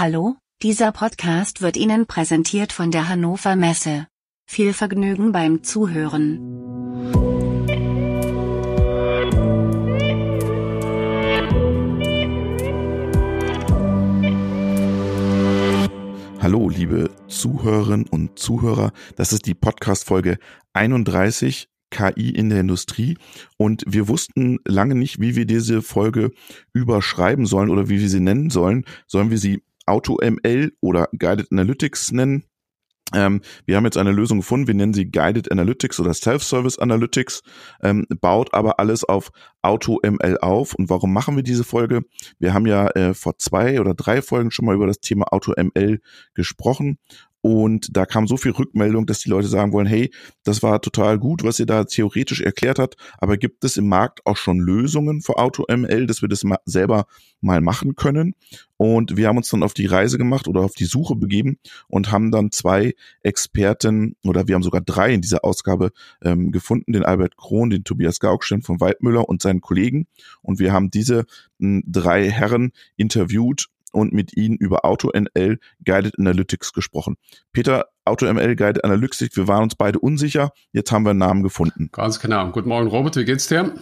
Hallo, dieser Podcast wird Ihnen präsentiert von der Hannover Messe. Viel Vergnügen beim Zuhören. Hallo, liebe Zuhörerinnen und Zuhörer. Das ist die Podcast-Folge 31 KI in der Industrie und wir wussten lange nicht, wie wir diese Folge überschreiben sollen oder wie wir sie nennen sollen. Sollen wir sie AutoML oder Guided Analytics nennen? Ähm, wir haben jetzt eine Lösung gefunden, wir nennen sie Guided Analytics oder Self-Service Analytics, ähm, baut aber alles auf AutoML auf. Und warum machen wir diese Folge? Wir haben ja äh, vor zwei oder drei Folgen schon mal über das Thema AutoML gesprochen und da kam so viel Rückmeldung, dass die Leute sagen wollen, hey, das war total gut, was ihr da theoretisch erklärt habt, aber gibt es im Markt auch schon Lösungen für AutoML, dass wir das mal selber mal machen können? Und wir haben uns dann auf die Reise gemacht oder auf die Suche begeben und haben dann zwei Experten oder wir haben sogar drei in dieser Ausgabe ähm, gefunden, den Albert Krohn, den Tobias Gaukstein von Waldmüller und seinen Kollegen. Und wir haben diese drei Herren interviewt und mit Ihnen über AutoML Guided Analytics gesprochen. Peter, AutoML Guided Analytics, wir waren uns beide unsicher, jetzt haben wir einen Namen gefunden. Ganz genau. Guten Morgen, Robert, wie geht's dir?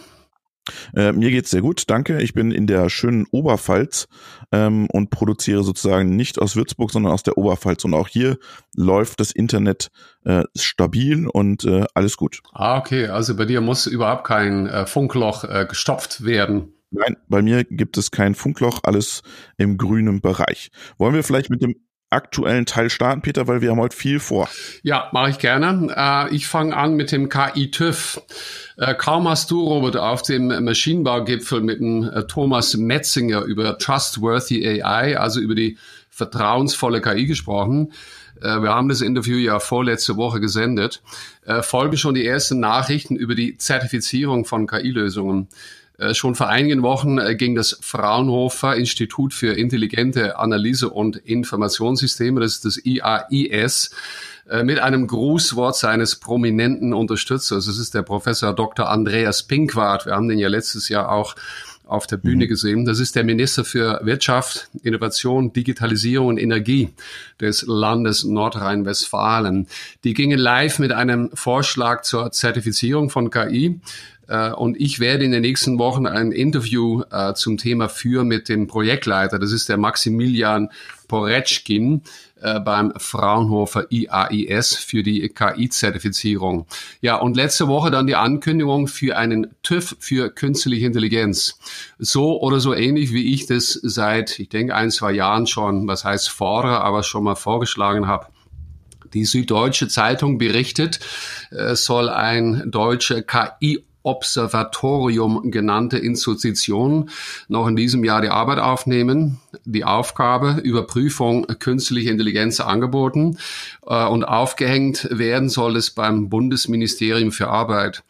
Äh, mir geht's sehr gut, danke. Ich bin in der schönen Oberpfalz ähm, und produziere sozusagen nicht aus Würzburg, sondern aus der Oberpfalz. Und auch hier läuft das Internet äh, stabil und äh, alles gut. Ah, okay. Also bei dir muss überhaupt kein äh, Funkloch äh, gestopft werden. Nein, bei mir gibt es kein Funkloch, alles im grünen Bereich. Wollen wir vielleicht mit dem aktuellen Teil starten, Peter, weil wir haben heute viel vor. Ja, mache ich gerne. Äh, ich fange an mit dem KI-TÜV. Äh, kaum hast du, Robert, auf dem Maschinenbaugipfel mit dem äh, Thomas Metzinger über Trustworthy AI, also über die vertrauensvolle KI gesprochen. Äh, wir haben das Interview ja vorletzte Woche gesendet. Äh, folgen schon die ersten Nachrichten über die Zertifizierung von KI-Lösungen. Äh, schon vor einigen Wochen äh, ging das Fraunhofer Institut für intelligente Analyse und Informationssysteme, das ist das IAIS, äh, mit einem Grußwort seines prominenten Unterstützers. Das ist der Professor Dr. Andreas Pinkwart. Wir haben den ja letztes Jahr auch auf der Bühne mhm. gesehen. Das ist der Minister für Wirtschaft, Innovation, Digitalisierung und Energie des Landes Nordrhein-Westfalen. Die gingen live mit einem Vorschlag zur Zertifizierung von KI. Äh, und ich werde in den nächsten Wochen ein Interview äh, zum Thema führen mit dem Projektleiter. Das ist der Maximilian Poretschkin äh, beim Fraunhofer IAIS für die KI-Zertifizierung. Ja, und letzte Woche dann die Ankündigung für einen TÜV für künstliche Intelligenz. So oder so ähnlich, wie ich das seit, ich denke, ein, zwei Jahren schon, was heißt fordere, aber schon mal vorgeschlagen habe. Die Süddeutsche Zeitung berichtet, soll ein deutscher KI Observatorium genannte Institution noch in diesem Jahr die Arbeit aufnehmen. Die Aufgabe Überprüfung künstlicher Intelligenz angeboten äh, und aufgehängt werden soll es beim Bundesministerium für Arbeit.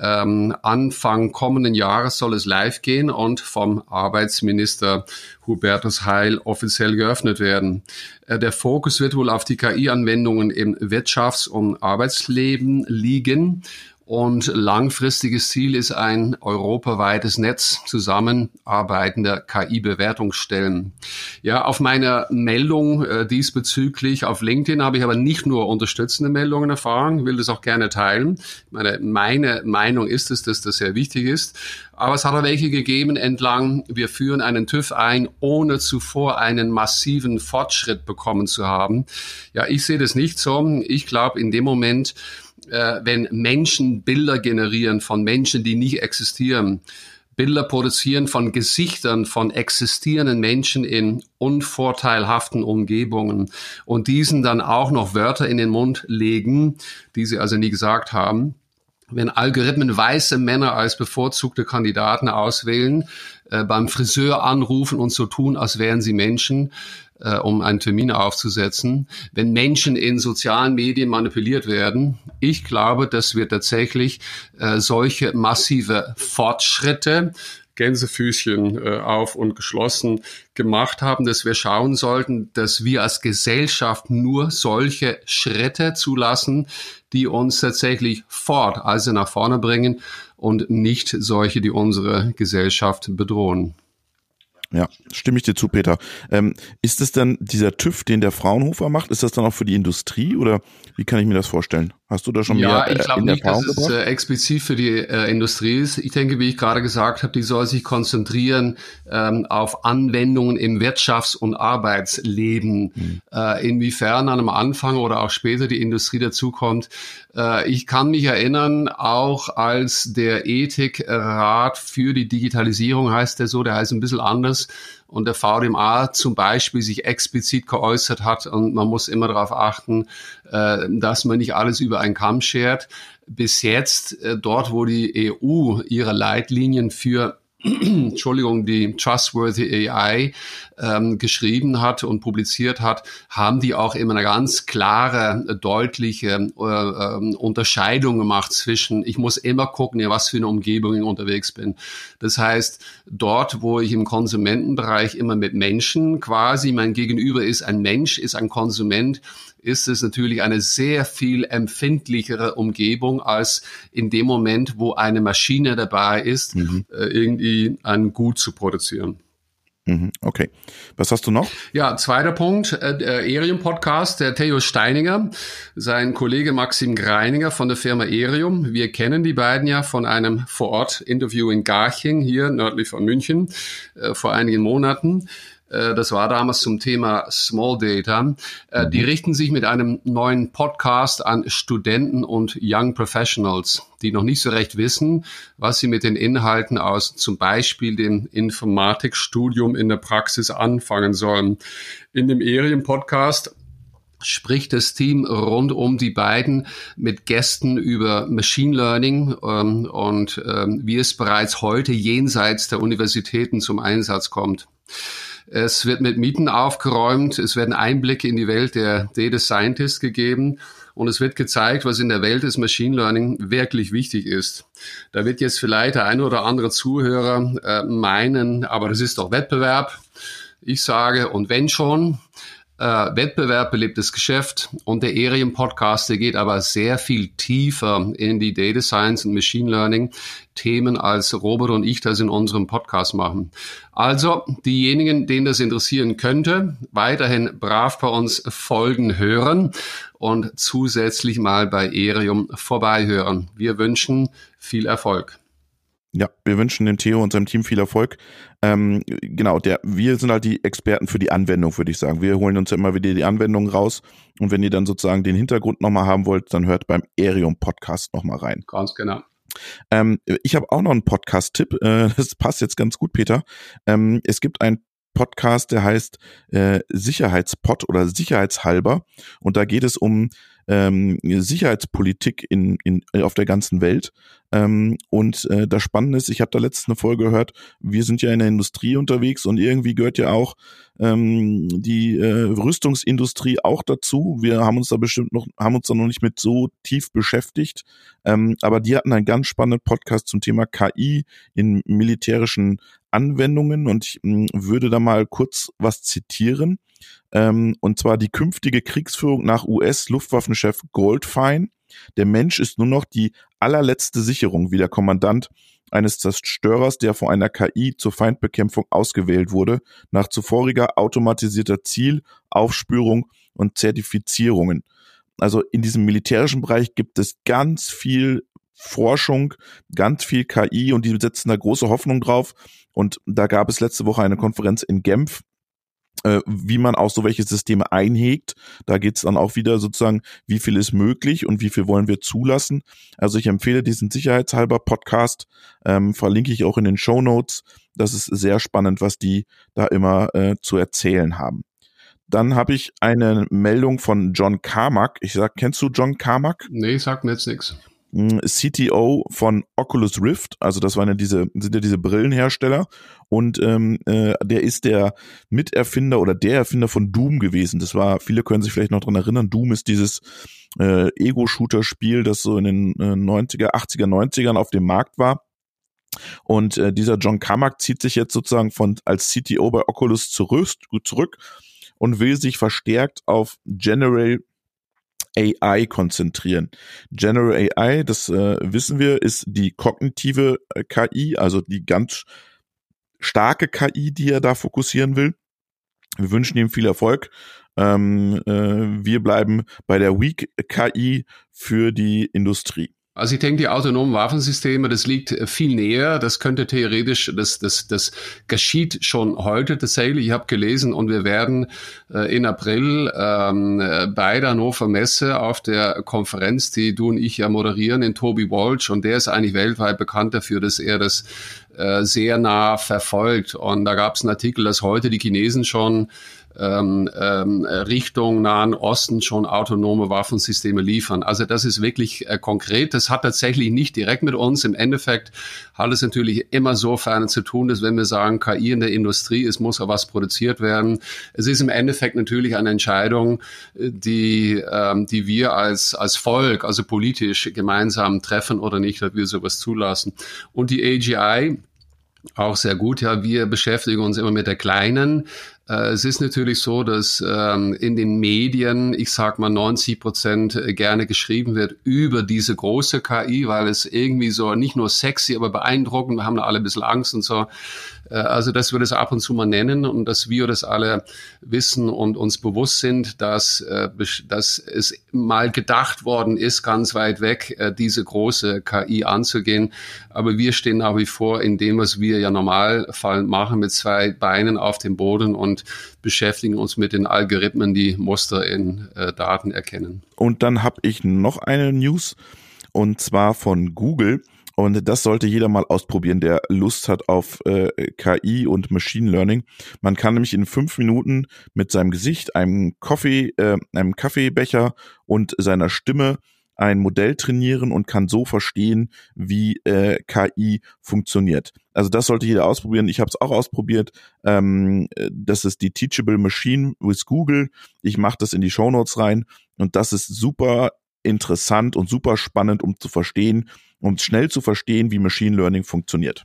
Ähm, Anfang kommenden Jahres soll es live gehen und vom Arbeitsminister Hubertus Heil offiziell geöffnet werden. Äh, der Fokus wird wohl auf die KI-Anwendungen im Wirtschafts- und Arbeitsleben liegen. Und langfristiges Ziel ist ein europaweites Netz zusammenarbeitender KI-Bewertungsstellen. Ja, auf meiner Meldung äh, diesbezüglich auf LinkedIn habe ich aber nicht nur unterstützende Meldungen erfahren, will das auch gerne teilen. Meine, meine Meinung ist es, dass das sehr wichtig ist. Aber es hat auch welche gegeben entlang, wir führen einen TÜV ein, ohne zuvor einen massiven Fortschritt bekommen zu haben. Ja, ich sehe das nicht so. Ich glaube, in dem Moment, äh, wenn Menschen Bilder generieren von Menschen, die nicht existieren, Bilder produzieren von Gesichtern von existierenden Menschen in unvorteilhaften Umgebungen und diesen dann auch noch Wörter in den Mund legen, die sie also nie gesagt haben. Wenn Algorithmen weiße Männer als bevorzugte Kandidaten auswählen, äh, beim Friseur anrufen und so tun, als wären sie Menschen, äh, um einen Termin aufzusetzen, wenn Menschen in sozialen Medien manipuliert werden. Ich glaube, dass wir tatsächlich äh, solche massive Fortschritte Gänsefüßchen äh, auf und geschlossen gemacht haben, dass wir schauen sollten, dass wir als Gesellschaft nur solche Schritte zulassen, die uns tatsächlich fort, also nach vorne bringen und nicht solche, die unsere Gesellschaft bedrohen. Ja, stimme ich dir zu, Peter. Ähm, ist es dann dieser TÜV, den der Fraunhofer macht, ist das dann auch für die Industrie oder wie kann ich mir das vorstellen? Hast du da schon ja, mehr äh, ich glaube nicht, dass gebracht? es äh, explizit für die äh, Industrie ist. Ich denke, wie ich gerade gesagt habe, die soll sich konzentrieren ähm, auf Anwendungen im Wirtschafts- und Arbeitsleben. Mhm. Äh, inwiefern an am Anfang oder auch später die Industrie dazukommt. Äh, ich kann mich erinnern, auch als der Ethikrat für die Digitalisierung heißt der so, der heißt ein bisschen anders und der VDMA zum Beispiel sich explizit geäußert hat und man muss immer darauf achten, äh, dass man nicht alles über einen Kamm schert. Bis jetzt, äh, dort wo die EU ihre Leitlinien für Entschuldigung, die Trustworthy AI ähm, geschrieben hat und publiziert hat, haben die auch immer eine ganz klare, deutliche äh, äh, Unterscheidung gemacht zwischen, ich muss immer gucken, ja, was für eine Umgebung ich unterwegs bin. Das heißt, dort, wo ich im Konsumentenbereich immer mit Menschen quasi, mein Gegenüber ist ein Mensch, ist ein Konsument, ist es natürlich eine sehr viel empfindlichere Umgebung als in dem Moment, wo eine Maschine dabei ist, mhm. äh, irgendwie ein Gut zu produzieren. Mhm, okay. Was hast du noch? Ja, zweiter Punkt, äh, der Erium-Podcast, der Theo Steininger, sein Kollege Maxim Greininger von der Firma Erium. Wir kennen die beiden ja von einem Vor-Ort-Interview in Garching, hier nördlich von München, äh, vor einigen Monaten. Äh, das war damals zum Thema Small Data. Äh, die mhm. richten sich mit einem neuen Podcast an Studenten und Young Professionals, die noch nicht so recht wissen, was sie mit den Inhalten aus zum Beispiel dem Informatikstudium in der Praxis anfangen sollen. In dem Erien-Podcast spricht das Team rund um die beiden mit Gästen über Machine Learning ähm, und ähm, wie es bereits heute jenseits der Universitäten zum Einsatz kommt. Es wird mit Mieten aufgeräumt. Es werden Einblicke in die Welt der Data Scientists gegeben. Und es wird gezeigt, was in der Welt des Machine Learning wirklich wichtig ist. Da wird jetzt vielleicht der ein oder andere Zuhörer äh, meinen, aber das ist doch Wettbewerb. Ich sage, und wenn schon, äh, Wettbewerb belebtes Geschäft und der Erien Podcast, der geht aber sehr viel tiefer in die Data Science und Machine Learning Themen, als Robert und ich das in unserem Podcast machen. Also diejenigen, denen das interessieren könnte, weiterhin brav bei uns Folgen hören und zusätzlich mal bei Erium vorbeihören. Wir wünschen viel Erfolg. Ja, wir wünschen dem Theo und seinem Team viel Erfolg. Ähm, genau, der, wir sind halt die Experten für die Anwendung, würde ich sagen. Wir holen uns ja immer wieder die Anwendung raus. Und wenn ihr dann sozusagen den Hintergrund nochmal haben wollt, dann hört beim Aerium Podcast nochmal rein. Ganz genau. Ähm, ich habe auch noch einen Podcast-Tipp. Äh, das passt jetzt ganz gut, Peter. Ähm, es gibt einen Podcast, der heißt äh, Sicherheitspot oder Sicherheitshalber. Und da geht es um ähm, Sicherheitspolitik in, in, auf der ganzen Welt. Ähm, und äh, das Spannende ist, ich habe da letztens eine Folge gehört, wir sind ja in der Industrie unterwegs und irgendwie gehört ja auch ähm, die äh, Rüstungsindustrie auch dazu. Wir haben uns da bestimmt noch, haben uns da noch nicht mit so tief beschäftigt. Ähm, aber die hatten einen ganz spannenden Podcast zum Thema KI in militärischen Anwendungen und ich mh, würde da mal kurz was zitieren. Ähm, und zwar die künftige Kriegsführung nach US-Luftwaffenchef Goldfein. Der Mensch ist nur noch die allerletzte Sicherung, wie der Kommandant eines Zerstörers, der vor einer KI zur Feindbekämpfung ausgewählt wurde, nach zuvoriger automatisierter Ziel, Aufspürung und Zertifizierungen. Also in diesem militärischen Bereich gibt es ganz viel Forschung, ganz viel KI und die setzen da große Hoffnung drauf. Und da gab es letzte Woche eine Konferenz in Genf, äh, wie man auch so welche Systeme einhegt. Da geht es dann auch wieder sozusagen, wie viel ist möglich und wie viel wollen wir zulassen. Also ich empfehle diesen sicherheitshalber Podcast, ähm, verlinke ich auch in den Show Notes. Das ist sehr spannend, was die da immer äh, zu erzählen haben. Dann habe ich eine Meldung von John Carmack. Ich sag, kennst du John Carmack? Nee, sagt mir jetzt nichts. CTO von Oculus Rift, also das waren ja diese, sind ja diese Brillenhersteller und ähm, äh, der ist der Miterfinder oder der Erfinder von Doom gewesen. Das war, viele können sich vielleicht noch dran erinnern, Doom ist dieses äh, Ego-Shooter-Spiel, das so in den äh, 90er, 80er, 90ern auf dem Markt war. Und äh, dieser John Carmack zieht sich jetzt sozusagen von als CTO bei Oculus zurück, zurück und will sich verstärkt auf General AI konzentrieren. General AI, das äh, wissen wir, ist die kognitive äh, KI, also die ganz starke KI, die er da fokussieren will. Wir wünschen ihm viel Erfolg. Ähm, äh, wir bleiben bei der Weak KI für die Industrie. Also ich denke, die autonomen Waffensysteme, das liegt viel näher. Das könnte theoretisch, das, das, das geschieht schon heute tatsächlich. Ich habe gelesen und wir werden äh, in April ähm, bei der Hannover Messe auf der Konferenz, die du und ich ja moderieren, in Toby Walsh und der ist eigentlich weltweit bekannt dafür, dass er das äh, sehr nah verfolgt. Und da gab es einen Artikel, dass heute die Chinesen schon ähm, ähm, Richtung Nahen Osten schon autonome Waffensysteme liefern. Also das ist wirklich äh, konkret. Das hat tatsächlich nicht direkt mit uns. Im Endeffekt hat es natürlich immer sofern zu tun, dass wenn wir sagen, KI in der Industrie ist, muss ja was produziert werden. Es ist im Endeffekt natürlich eine Entscheidung, äh, die, ähm, die wir als, als Volk, also politisch gemeinsam treffen oder nicht, dass wir sowas zulassen. Und die AGI, auch sehr gut. Ja, wir beschäftigen uns immer mit der kleinen äh, es ist natürlich so, dass ähm, in den Medien, ich sag mal 90 Prozent gerne geschrieben wird über diese große KI, weil es irgendwie so nicht nur sexy, aber beeindruckend, wir haben da alle ein bisschen Angst und so. Äh, also, dass wir das ab und zu mal nennen und dass wir das alle wissen und uns bewusst sind, dass, äh, dass es mal gedacht worden ist, ganz weit weg, äh, diese große KI anzugehen. Aber wir stehen nach wie vor in dem, was wir ja normalfall machen, mit zwei Beinen auf dem Boden und beschäftigen uns mit den Algorithmen, die Muster in Daten erkennen. Und dann habe ich noch eine News und zwar von Google. Und das sollte jeder mal ausprobieren, der Lust hat auf äh, KI und Machine Learning. Man kann nämlich in fünf Minuten mit seinem Gesicht, einem Kaffee, äh, einem Kaffeebecher und seiner Stimme ein Modell trainieren und kann so verstehen, wie äh, KI funktioniert. Also das sollte jeder ausprobieren. Ich habe es auch ausprobiert. Ähm, das ist die Teachable Machine with Google. Ich mache das in die Show Notes rein und das ist super interessant und super spannend, um zu verstehen, um schnell zu verstehen, wie Machine Learning funktioniert.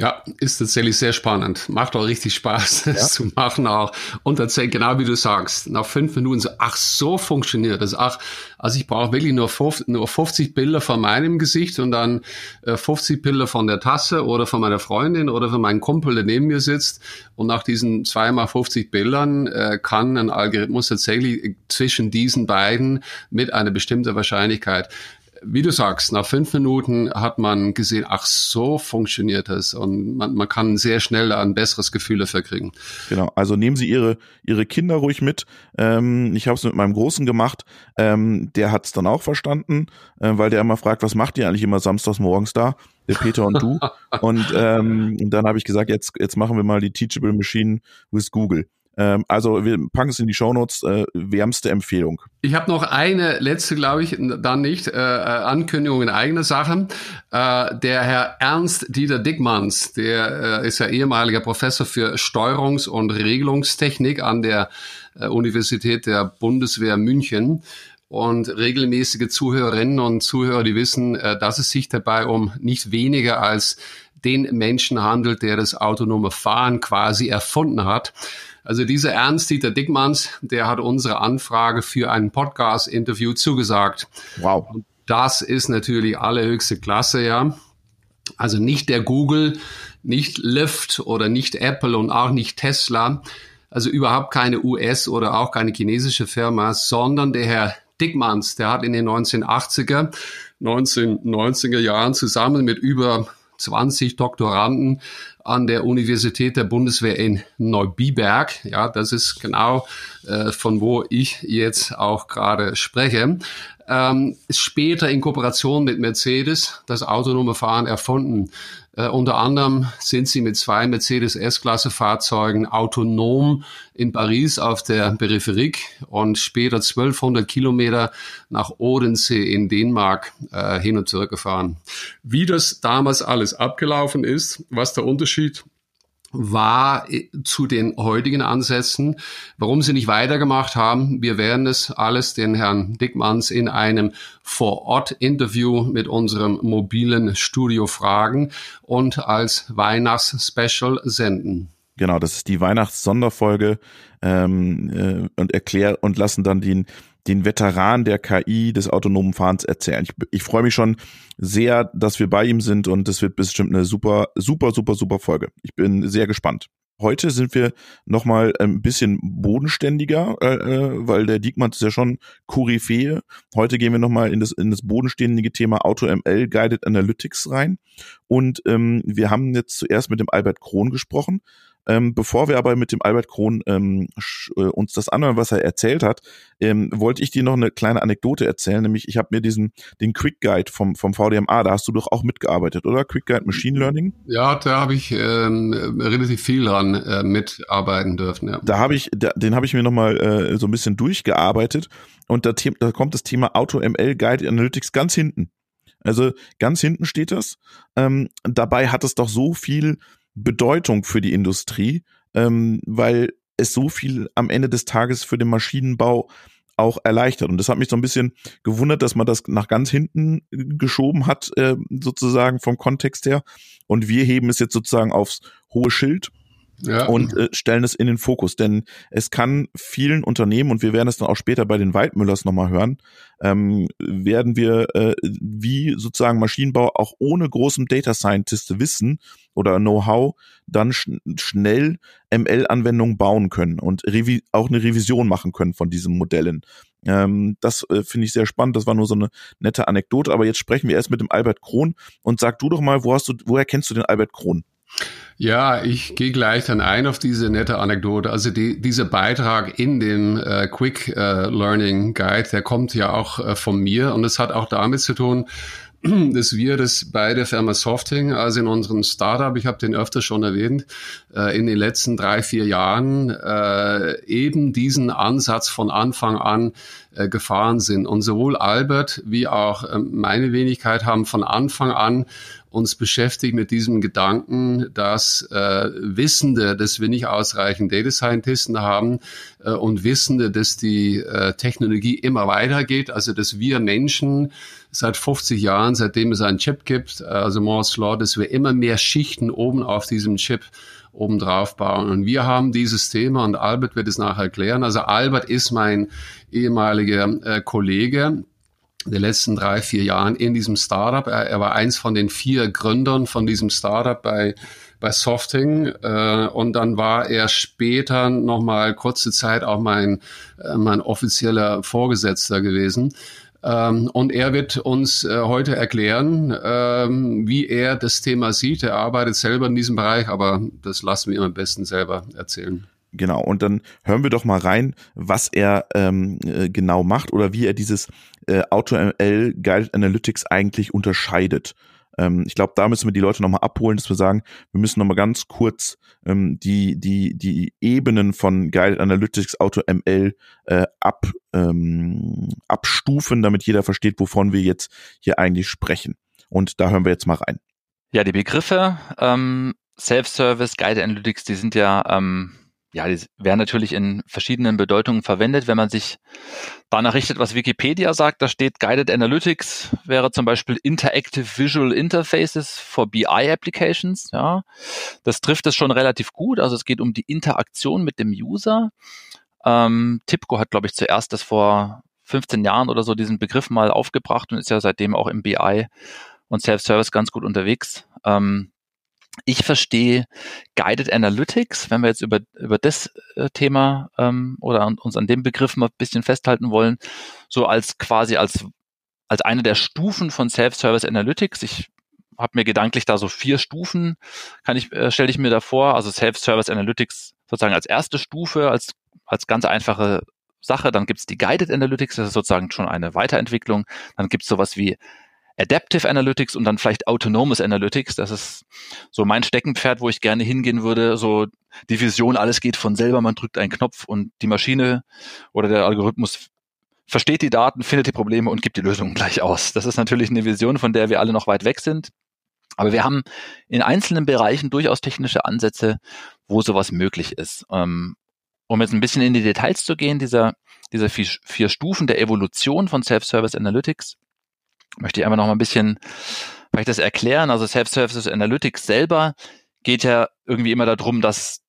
Ja, ist tatsächlich sehr spannend. Macht auch richtig Spaß, das ja. zu machen auch. Und tatsächlich, genau wie du sagst, nach fünf Minuten so, ach, so funktioniert das. Ach, also ich brauche wirklich nur 50, nur 50 Bilder von meinem Gesicht und dann äh, 50 Bilder von der Tasse oder von meiner Freundin oder von meinem Kumpel, der neben mir sitzt. Und nach diesen zweimal 50 Bildern äh, kann ein Algorithmus tatsächlich zwischen diesen beiden mit einer bestimmten Wahrscheinlichkeit wie du sagst, nach fünf Minuten hat man gesehen, ach so funktioniert das und man, man kann sehr schnell ein besseres Gefühl dafür kriegen. Genau, also nehmen Sie Ihre, Ihre Kinder ruhig mit. Ähm, ich habe es mit meinem Großen gemacht, ähm, der hat es dann auch verstanden, äh, weil der immer fragt, was macht ihr eigentlich immer samstags morgens da? Der Peter und du. und ähm, dann habe ich gesagt, jetzt, jetzt machen wir mal die Teachable Machine with Google. Ähm, also wir packen es in die Shownotes, äh, wärmste Empfehlung. Ich habe noch eine letzte, glaube ich, dann nicht, äh, äh, Ankündigung in eigener Sache. Äh, der Herr Ernst Dieter Dickmanns, der äh, ist ja ehemaliger Professor für Steuerungs- und Regelungstechnik an der äh, Universität der Bundeswehr München. Und regelmäßige Zuhörerinnen und Zuhörer, die wissen, äh, dass es sich dabei um nicht weniger als den Menschen handelt, der das autonome Fahren quasi erfunden hat. Also dieser Ernst-Dieter Dickmanns, der hat unsere Anfrage für ein Podcast-Interview zugesagt. Wow. Und das ist natürlich allerhöchste Klasse, ja. Also nicht der Google, nicht Lyft oder nicht Apple und auch nicht Tesla. Also überhaupt keine US- oder auch keine chinesische Firma, sondern der Herr Dickmanns, der hat in den 1980er, 1990er Jahren zusammen mit über 20 Doktoranden an der Universität der Bundeswehr in Neubiberg. Ja, das ist genau äh, von wo ich jetzt auch gerade spreche. Ähm, später in Kooperation mit Mercedes das autonome Fahren erfunden. Äh, unter anderem sind sie mit zwei Mercedes S-Klasse-Fahrzeugen autonom in Paris auf der Peripherie und später 1200 Kilometer nach Odensee in Dänemark äh, hin und zurück gefahren. Wie das damals alles abgelaufen ist, was der Unterschied war äh, zu den heutigen Ansätzen. Warum sie nicht weitergemacht haben, wir werden es alles den Herrn Dickmanns in einem Vor-Ort-Interview mit unserem mobilen Studio fragen und als Weihnachtsspecial senden. Genau, das ist die Weihnachts-Sonderfolge ähm, äh, und erklär und lassen dann den den Veteran der KI des autonomen Fahrens erzählen. Ich, ich freue mich schon sehr, dass wir bei ihm sind und es wird bestimmt eine super, super, super, super Folge. Ich bin sehr gespannt. Heute sind wir nochmal ein bisschen bodenständiger, äh, äh, weil der Diekmann ist ja schon Koryphäe. Heute gehen wir nochmal in das, in das bodenständige Thema AutoML Guided Analytics rein. Und ähm, wir haben jetzt zuerst mit dem Albert Krohn gesprochen. Ähm, bevor wir aber mit dem Albert Krohn ähm, äh, uns das anhören, was er erzählt hat, ähm, wollte ich dir noch eine kleine Anekdote erzählen. Nämlich, ich habe mir diesen den Quick Guide vom vom VDMA, da hast du doch auch mitgearbeitet, oder? Quick Guide Machine Learning? Ja, da habe ich ähm, relativ viel dran äh, mitarbeiten dürfen. Ja. Da habe ich, da, den habe ich mir noch mal äh, so ein bisschen durchgearbeitet und da, da kommt das Thema Auto ML Guide Analytics ganz hinten. Also ganz hinten steht das. Ähm, dabei hat es doch so viel Bedeutung für die Industrie, ähm, weil es so viel am Ende des Tages für den Maschinenbau auch erleichtert. Und das hat mich so ein bisschen gewundert, dass man das nach ganz hinten geschoben hat, äh, sozusagen vom Kontext her. Und wir heben es jetzt sozusagen aufs hohe Schild ja. und äh, stellen es in den Fokus. Denn es kann vielen Unternehmen, und wir werden es dann auch später bei den Waldmüllers nochmal hören, ähm, werden wir, äh, wie sozusagen Maschinenbau auch ohne großen Data Scientist Wissen oder Know-how dann sch schnell ML-Anwendungen bauen können und auch eine Revision machen können von diesen Modellen. Ähm, das äh, finde ich sehr spannend. Das war nur so eine nette Anekdote. Aber jetzt sprechen wir erst mit dem Albert Krohn und sag du doch mal, wo hast du, woher kennst du den Albert Krohn? Ja, ich gehe gleich dann ein auf diese nette Anekdote. Also die, dieser Beitrag in dem äh, Quick äh, Learning Guide, der kommt ja auch äh, von mir und es hat auch damit zu tun, dass wir das bei der Firma Softing, also in unserem Startup, ich habe den öfter schon erwähnt, äh, in den letzten drei, vier Jahren äh, eben diesen Ansatz von Anfang an äh, gefahren sind. Und sowohl Albert wie auch meine Wenigkeit haben von Anfang an uns beschäftigt mit diesem Gedanken, dass äh, Wissende, dass wir nicht ausreichend Data Scientisten haben äh, und Wissende, dass die äh, Technologie immer weitergeht, also dass wir Menschen seit 50 Jahren, seitdem es einen Chip gibt, also Moore's Law, dass wir immer mehr Schichten oben auf diesem Chip obendrauf bauen. Und wir haben dieses Thema, und Albert wird es nachher erklären. Also Albert ist mein ehemaliger äh, Kollege, der letzten drei, vier Jahren in diesem Startup. Er, er, war eins von den vier Gründern von diesem Startup bei, bei Softing. Äh, und dann war er später nochmal kurze Zeit auch mein, äh, mein offizieller Vorgesetzter gewesen. Ähm, und er wird uns äh, heute erklären, ähm, wie er das Thema sieht. Er arbeitet selber in diesem Bereich, aber das lassen wir ihm am besten selber erzählen. Genau, und dann hören wir doch mal rein, was er ähm, äh, genau macht oder wie er dieses äh, AutoML Guided Analytics eigentlich unterscheidet. Ähm, ich glaube, da müssen wir die Leute nochmal abholen, dass wir sagen, wir müssen nochmal ganz kurz ähm, die, die, die Ebenen von Guided Analytics AutoML äh, ab, ähm, abstufen, damit jeder versteht, wovon wir jetzt hier eigentlich sprechen. Und da hören wir jetzt mal rein. Ja, die Begriffe ähm, Self-Service, Guided Analytics, die sind ja ähm, ja, die werden natürlich in verschiedenen Bedeutungen verwendet. Wenn man sich danach richtet, was Wikipedia sagt, da steht Guided Analytics wäre zum Beispiel Interactive Visual Interfaces for BI Applications. Ja, das trifft es schon relativ gut. Also es geht um die Interaktion mit dem User. Ähm, Tipco hat, glaube ich, zuerst das vor 15 Jahren oder so diesen Begriff mal aufgebracht und ist ja seitdem auch im BI und Self-Service ganz gut unterwegs. Ähm, ich verstehe Guided Analytics, wenn wir jetzt über, über das äh, Thema ähm, oder uns an dem Begriff mal ein bisschen festhalten wollen, so als quasi als, als eine der Stufen von Self-Service Analytics. Ich habe mir gedanklich da so vier Stufen, kann ich, äh, stelle ich mir da vor, also Self-Service Analytics sozusagen als erste Stufe, als, als ganz einfache Sache. Dann gibt's die Guided Analytics, das ist sozusagen schon eine Weiterentwicklung. Dann gibt's sowas wie Adaptive Analytics und dann vielleicht Autonomous Analytics. Das ist so mein Steckenpferd, wo ich gerne hingehen würde. So die Vision, alles geht von selber, man drückt einen Knopf und die Maschine oder der Algorithmus versteht die Daten, findet die Probleme und gibt die Lösungen gleich aus. Das ist natürlich eine Vision, von der wir alle noch weit weg sind. Aber wir haben in einzelnen Bereichen durchaus technische Ansätze, wo sowas möglich ist. Ähm, um jetzt ein bisschen in die Details zu gehen, dieser, dieser vier, vier Stufen der Evolution von Self-Service Analytics, möchte ich einmal noch mal ein bisschen vielleicht das erklären. Also Self-Service Analytics selber geht ja irgendwie immer darum, dass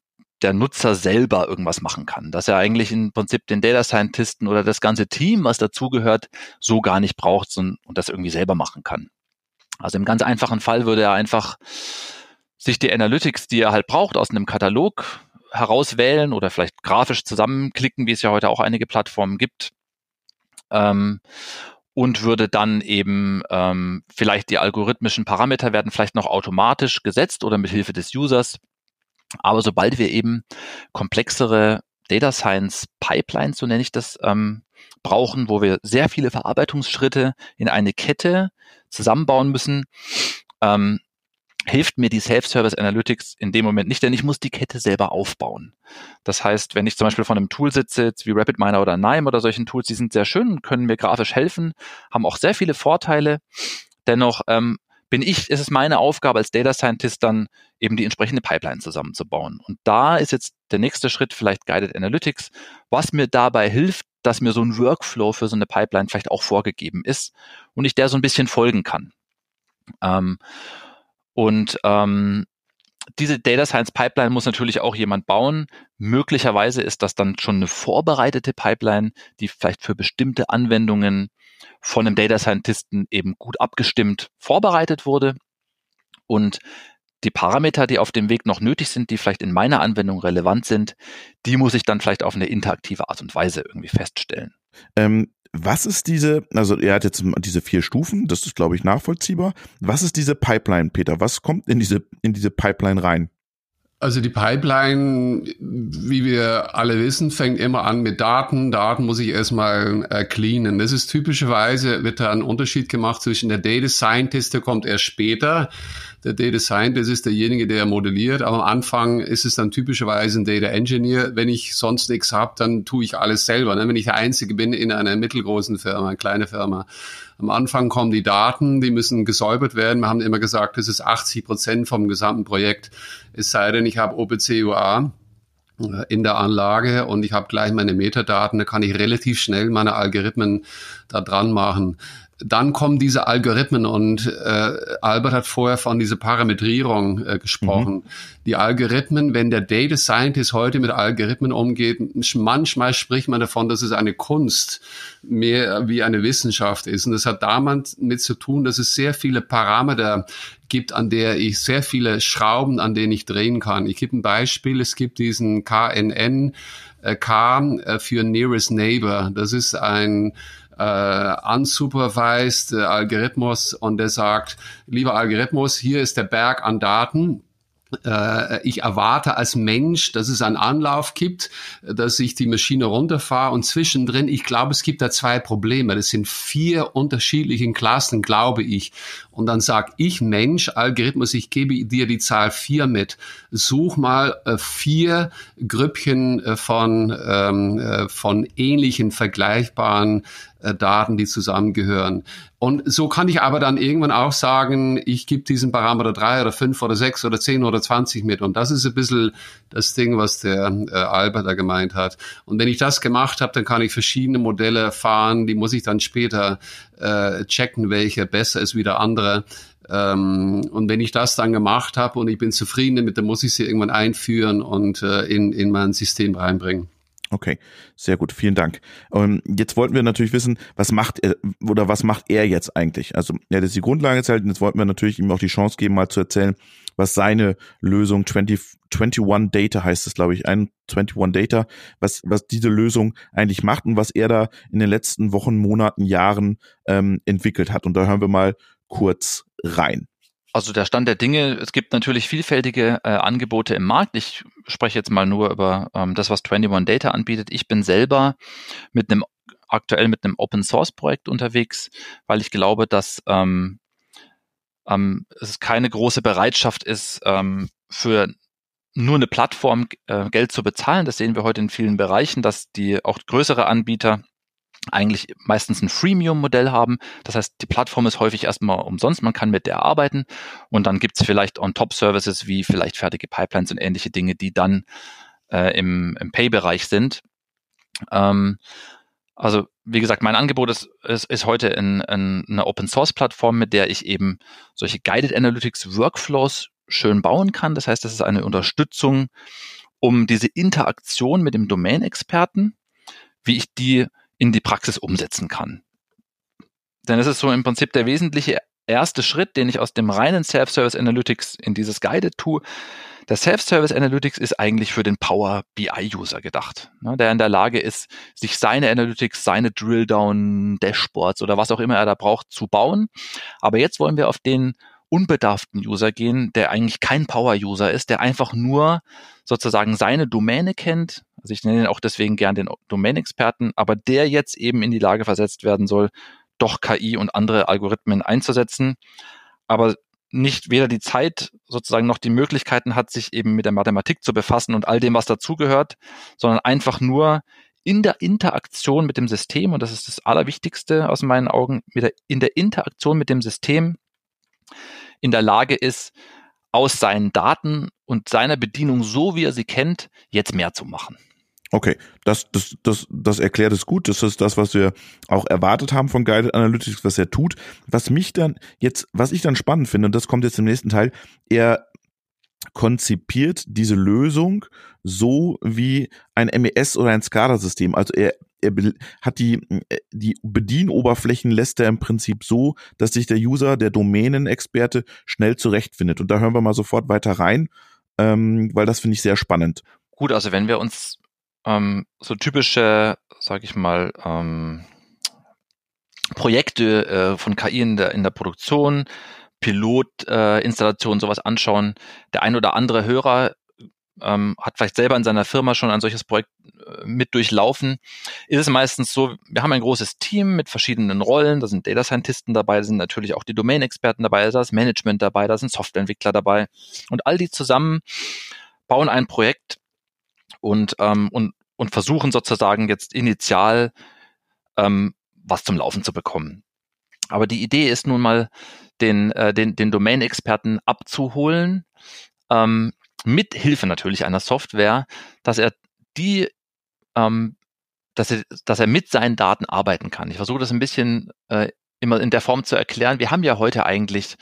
der Nutzer selber irgendwas machen kann. Dass er eigentlich im Prinzip den Data Scientisten oder das ganze Team, was dazugehört, so gar nicht braucht und, und das irgendwie selber machen kann. Also im ganz einfachen Fall würde er einfach sich die Analytics, die er halt braucht, aus einem Katalog herauswählen oder vielleicht grafisch zusammenklicken, wie es ja heute auch einige Plattformen gibt. Ähm, und würde dann eben ähm, vielleicht die algorithmischen Parameter werden vielleicht noch automatisch gesetzt oder mit Hilfe des Users. Aber sobald wir eben komplexere Data Science Pipelines, so nenne ich das, ähm, brauchen, wo wir sehr viele Verarbeitungsschritte in eine Kette zusammenbauen müssen, ähm, hilft mir die Self-Service Analytics in dem Moment nicht, denn ich muss die Kette selber aufbauen. Das heißt, wenn ich zum Beispiel von einem Tool sitze, wie RapidMiner oder NIME oder solchen Tools, die sind sehr schön, können mir grafisch helfen, haben auch sehr viele Vorteile. Dennoch ähm, bin ich, ist es meine Aufgabe als Data Scientist dann eben die entsprechende Pipeline zusammenzubauen. Und da ist jetzt der nächste Schritt vielleicht Guided Analytics, was mir dabei hilft, dass mir so ein Workflow für so eine Pipeline vielleicht auch vorgegeben ist und ich der so ein bisschen folgen kann. Ähm, und ähm, diese Data Science Pipeline muss natürlich auch jemand bauen. Möglicherweise ist das dann schon eine vorbereitete Pipeline, die vielleicht für bestimmte Anwendungen von einem Data Scientisten eben gut abgestimmt vorbereitet wurde. Und die Parameter, die auf dem Weg noch nötig sind, die vielleicht in meiner Anwendung relevant sind, die muss ich dann vielleicht auf eine interaktive Art und Weise irgendwie feststellen. Ähm, was ist diese, also er hat jetzt diese vier Stufen, das ist, glaube ich, nachvollziehbar. Was ist diese Pipeline, Peter? Was kommt in diese, in diese Pipeline rein? Also die Pipeline, wie wir alle wissen, fängt immer an mit Daten. Daten muss ich erstmal äh, cleanen. Das ist typischerweise, wird da ein Unterschied gemacht zwischen der Data Scientist, der kommt erst später. Der Data Scientist ist derjenige, der modelliert. Aber am Anfang ist es dann typischerweise ein Data Engineer. Wenn ich sonst nichts habe, dann tue ich alles selber. Ne? Wenn ich der Einzige bin in einer mittelgroßen Firma, eine kleine Firma. Am Anfang kommen die Daten, die müssen gesäubert werden. Wir haben immer gesagt, das ist 80 Prozent vom gesamten Projekt. Es sei denn, ich habe OPC-UA äh, in der Anlage und ich habe gleich meine Metadaten, da kann ich relativ schnell meine Algorithmen da dran machen dann kommen diese Algorithmen und äh, Albert hat vorher von dieser Parametrierung äh, gesprochen. Mhm. Die Algorithmen, wenn der Data Scientist heute mit Algorithmen umgeht, manchmal spricht man davon, dass es eine Kunst mehr wie eine Wissenschaft ist. Und das hat damit zu tun, dass es sehr viele Parameter gibt, an der ich sehr viele Schrauben, an denen ich drehen kann. Ich gebe ein Beispiel. Es gibt diesen KNN, äh, K äh, für Nearest Neighbor. Das ist ein äh, unsupervised äh, Algorithmus und der sagt, lieber Algorithmus, hier ist der Berg an Daten äh, ich erwarte als Mensch, dass es einen Anlauf gibt, dass ich die Maschine runterfahre und zwischendrin, ich glaube, es gibt da zwei Probleme. Das sind vier unterschiedliche Klassen, glaube ich. Und dann sag ich, Mensch, Algorithmus, ich gebe dir die Zahl vier mit. Such mal äh, vier Grüppchen von, ähm, äh, von ähnlichen, vergleichbaren Daten, die zusammengehören. Und so kann ich aber dann irgendwann auch sagen, ich gebe diesen Parameter drei oder fünf oder sechs oder zehn oder zwanzig mit. Und das ist ein bisschen das Ding, was der äh, Albert da gemeint hat. Und wenn ich das gemacht habe, dann kann ich verschiedene Modelle fahren. Die muss ich dann später äh, checken, welche besser ist wie der andere. Ähm, und wenn ich das dann gemacht habe und ich bin zufrieden damit, dann muss ich sie irgendwann einführen und äh, in, in mein System reinbringen. Okay, sehr gut, vielen Dank. Und ähm, jetzt wollten wir natürlich wissen, was macht er oder was macht er jetzt eigentlich? Also er hat jetzt die Grundlage erzählt und jetzt wollten wir natürlich ihm auch die Chance geben, mal zu erzählen, was seine Lösung 20, 21 Data heißt es, glaube ich, 21 Data, was, was diese Lösung eigentlich macht und was er da in den letzten Wochen, Monaten, Jahren ähm, entwickelt hat. Und da hören wir mal kurz rein. Also der Stand der Dinge, es gibt natürlich vielfältige äh, Angebote im Markt. Ich spreche jetzt mal nur über ähm, das, was 21 Data anbietet. Ich bin selber mit einem aktuell mit einem Open Source Projekt unterwegs, weil ich glaube, dass ähm, ähm, es keine große Bereitschaft ist, ähm, für nur eine Plattform äh, Geld zu bezahlen. Das sehen wir heute in vielen Bereichen, dass die auch größere Anbieter eigentlich meistens ein Freemium-Modell haben. Das heißt, die Plattform ist häufig erstmal umsonst, man kann mit der arbeiten und dann gibt's vielleicht On-Top-Services wie vielleicht fertige Pipelines und ähnliche Dinge, die dann äh, im, im Pay-Bereich sind. Ähm, also wie gesagt, mein Angebot ist, ist, ist heute in, in einer Open-Source-Plattform, mit der ich eben solche Guided Analytics Workflows schön bauen kann. Das heißt, das ist eine Unterstützung um diese Interaktion mit dem Domain-Experten, wie ich die in die Praxis umsetzen kann. Denn es ist so im Prinzip der wesentliche erste Schritt, den ich aus dem reinen Self-Service Analytics in dieses Guided tue. Der Self-Service Analytics ist eigentlich für den Power BI-User gedacht, ne, der in der Lage ist, sich seine Analytics, seine Drill-Down, Dashboards oder was auch immer er da braucht, zu bauen. Aber jetzt wollen wir auf den unbedarften User gehen, der eigentlich kein Power-User ist, der einfach nur sozusagen seine Domäne kennt. Also ich nenne ihn auch deswegen gern den Domain-Experten, aber der jetzt eben in die Lage versetzt werden soll, doch KI und andere Algorithmen einzusetzen, aber nicht weder die Zeit sozusagen noch die Möglichkeiten hat, sich eben mit der Mathematik zu befassen und all dem, was dazugehört, sondern einfach nur in der Interaktion mit dem System, und das ist das Allerwichtigste aus meinen Augen, mit der, in der Interaktion mit dem System in der Lage ist, aus seinen Daten und seiner Bedienung, so wie er sie kennt, jetzt mehr zu machen. Okay, das, das, das, das erklärt es gut. Das ist das, was wir auch erwartet haben von Guided Analytics, was er tut. Was mich dann jetzt, was ich dann spannend finde, und das kommt jetzt im nächsten Teil, er konzipiert diese Lösung so wie ein MES oder ein SCADA-System. Also er, er hat die, die Bedienoberflächen lässt er im Prinzip so, dass sich der User, der Domänenexperte schnell zurechtfindet. Und da hören wir mal sofort weiter rein, ähm, weil das finde ich sehr spannend. Gut, also wenn wir uns ähm, so typische, sag ich mal, ähm, Projekte äh, von KI in der, in der Produktion, Pilotinstallation, äh, sowas anschauen. Der ein oder andere Hörer ähm, hat vielleicht selber in seiner Firma schon ein solches Projekt äh, mit durchlaufen, ist es meistens so, wir haben ein großes Team mit verschiedenen Rollen, da sind Data Scientisten dabei, da sind natürlich auch die Domain-Experten dabei, da ist Management dabei, da sind Softwareentwickler dabei. Und all die zusammen bauen ein Projekt und, ähm, und, und versuchen sozusagen jetzt initial ähm, was zum Laufen zu bekommen. Aber die Idee ist nun mal, den, äh, den, den Domain-Experten abzuholen, ähm, mit Hilfe natürlich einer Software, dass er die, ähm, dass er, dass er mit seinen Daten arbeiten kann. Ich versuche das ein bisschen äh, immer in der Form zu erklären. Wir haben ja heute eigentlich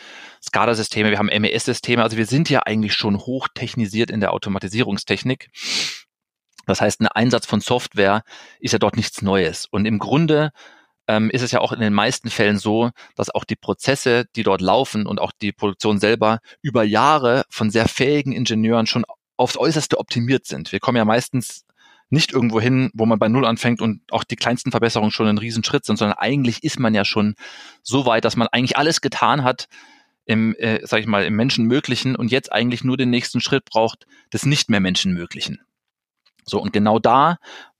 SCADA-Systeme, wir haben MES-Systeme, also wir sind ja eigentlich schon hochtechnisiert in der Automatisierungstechnik. Das heißt, ein Einsatz von Software ist ja dort nichts Neues. Und im Grunde ähm, ist es ja auch in den meisten Fällen so, dass auch die Prozesse, die dort laufen und auch die Produktion selber über Jahre von sehr fähigen Ingenieuren schon aufs Äußerste optimiert sind. Wir kommen ja meistens nicht irgendwo hin, wo man bei Null anfängt und auch die kleinsten Verbesserungen schon ein Riesenschritt sind, sondern eigentlich ist man ja schon so weit, dass man eigentlich alles getan hat, im, äh, sag ich mal, im Menschenmöglichen und jetzt eigentlich nur den nächsten Schritt braucht des nicht mehr Menschenmöglichen. So, und genau da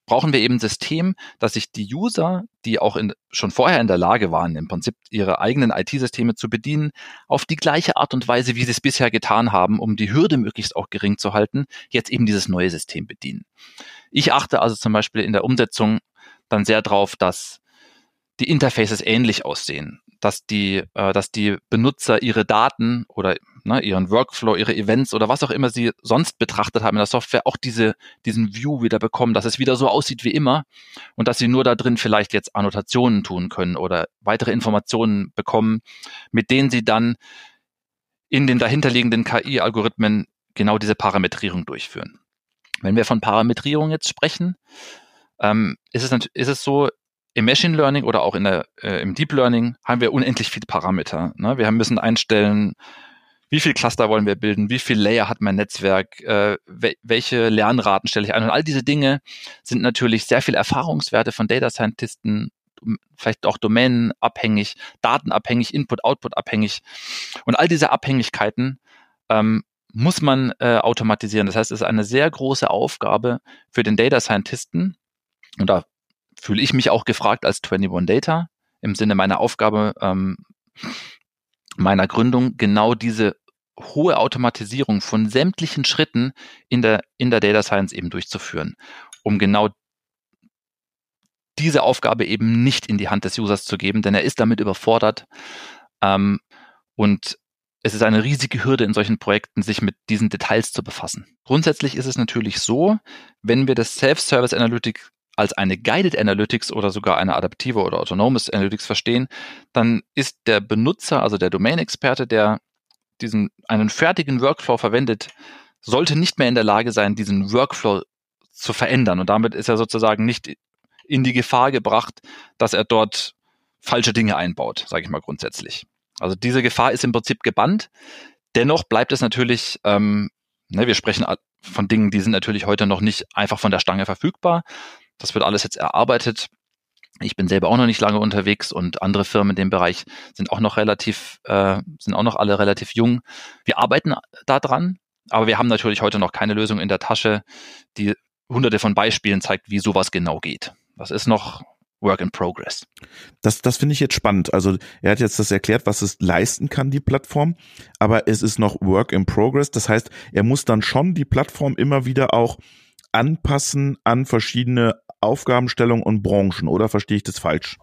brauchen wir eben ein System, dass sich die User, die auch in, schon vorher in der Lage waren, im Prinzip ihre eigenen IT-Systeme zu bedienen, auf die gleiche Art und Weise, wie sie es bisher getan haben, um die Hürde möglichst auch gering zu halten, jetzt eben dieses neue System bedienen. Ich achte also zum Beispiel in der Umsetzung dann sehr darauf, dass die Interfaces ähnlich aussehen, dass die, äh, dass die Benutzer ihre Daten oder ne, ihren Workflow, ihre Events oder was auch immer sie sonst betrachtet haben in der Software, auch diese, diesen View wieder bekommen, dass es wieder so aussieht wie immer und dass sie nur da drin vielleicht jetzt Annotationen tun können oder weitere Informationen bekommen, mit denen sie dann in den dahinterliegenden KI-Algorithmen genau diese Parametrierung durchführen. Wenn wir von Parametrierung jetzt sprechen, ähm, ist, es, ist es so, im Machine Learning oder auch in der, äh, im Deep Learning haben wir unendlich viele Parameter. Ne? Wir müssen einstellen, wie viel Cluster wollen wir bilden, wie viel Layer hat mein Netzwerk, äh, welche Lernraten stelle ich ein. Und all diese Dinge sind natürlich sehr viel Erfahrungswerte von Data Scientisten, vielleicht auch domänenabhängig, datenabhängig, Input-Output abhängig. Und all diese Abhängigkeiten ähm, muss man äh, automatisieren. Das heißt, es ist eine sehr große Aufgabe für den Data Scientisten. Und da fühle ich mich auch gefragt als 21 Data im Sinne meiner Aufgabe, ähm, meiner Gründung genau diese hohe Automatisierung von sämtlichen Schritten in der, in der Data Science eben durchzuführen, um genau diese Aufgabe eben nicht in die Hand des Users zu geben, denn er ist damit überfordert. Ähm, und es ist eine riesige Hürde in solchen Projekten, sich mit diesen Details zu befassen. Grundsätzlich ist es natürlich so, wenn wir das Self-Service Analytics als eine Guided Analytics oder sogar eine adaptive oder Autonomous Analytics verstehen, dann ist der Benutzer, also der Domain-Experte, der diesen einen fertigen Workflow verwendet, sollte nicht mehr in der Lage sein, diesen Workflow zu verändern. Und damit ist er sozusagen nicht in die Gefahr gebracht, dass er dort falsche Dinge einbaut, sage ich mal grundsätzlich. Also diese Gefahr ist im Prinzip gebannt. Dennoch bleibt es natürlich, ähm, ne, wir sprechen von Dingen, die sind natürlich heute noch nicht einfach von der Stange verfügbar. Das wird alles jetzt erarbeitet. Ich bin selber auch noch nicht lange unterwegs und andere Firmen in dem Bereich sind auch noch relativ, äh, sind auch noch alle relativ jung. Wir arbeiten da dran, aber wir haben natürlich heute noch keine Lösung in der Tasche, die hunderte von Beispielen zeigt, wie sowas genau geht. Das ist noch Work in Progress. Das, das finde ich jetzt spannend. Also er hat jetzt das erklärt, was es leisten kann, die Plattform, aber es ist noch Work in Progress. Das heißt, er muss dann schon die Plattform immer wieder auch anpassen an verschiedene Aufgabenstellungen und Branchen, oder verstehe ich das falsch?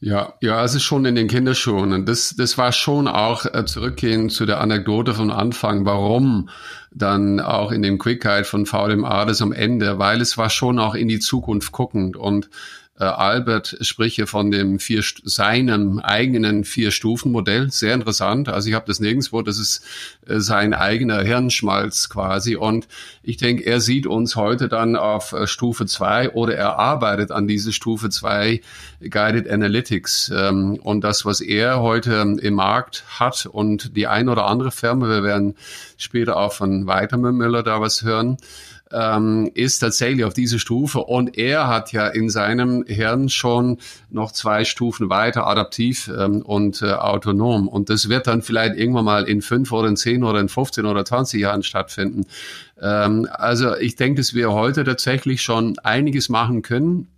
Ja, ja, es ist schon in den Kinderschuhen. Und das, das war schon auch äh, zurückgehend zu der Anekdote von Anfang, warum dann auch in dem Quick Guide von VDMA das am Ende, weil es war schon auch in die Zukunft guckend und äh, Albert spricht hier von dem vier, seinem eigenen Vier-Stufen-Modell. Sehr interessant. Also ich habe das nirgendwo. Das ist äh, sein eigener Hirnschmalz quasi. Und ich denke, er sieht uns heute dann auf äh, Stufe zwei oder er arbeitet an diese Stufe zwei Guided Analytics. Ähm, und das, was er heute im Markt hat und die ein oder andere Firma, wir werden später auch von Weitermüller da was hören, ähm, ist tatsächlich auf diese Stufe. Und er hat ja in seinem Hirn schon noch zwei Stufen weiter adaptiv ähm, und äh, autonom. Und das wird dann vielleicht irgendwann mal in fünf oder in zehn oder in 15 oder 20 Jahren stattfinden. Ähm, also ich denke, dass wir heute tatsächlich schon einiges machen können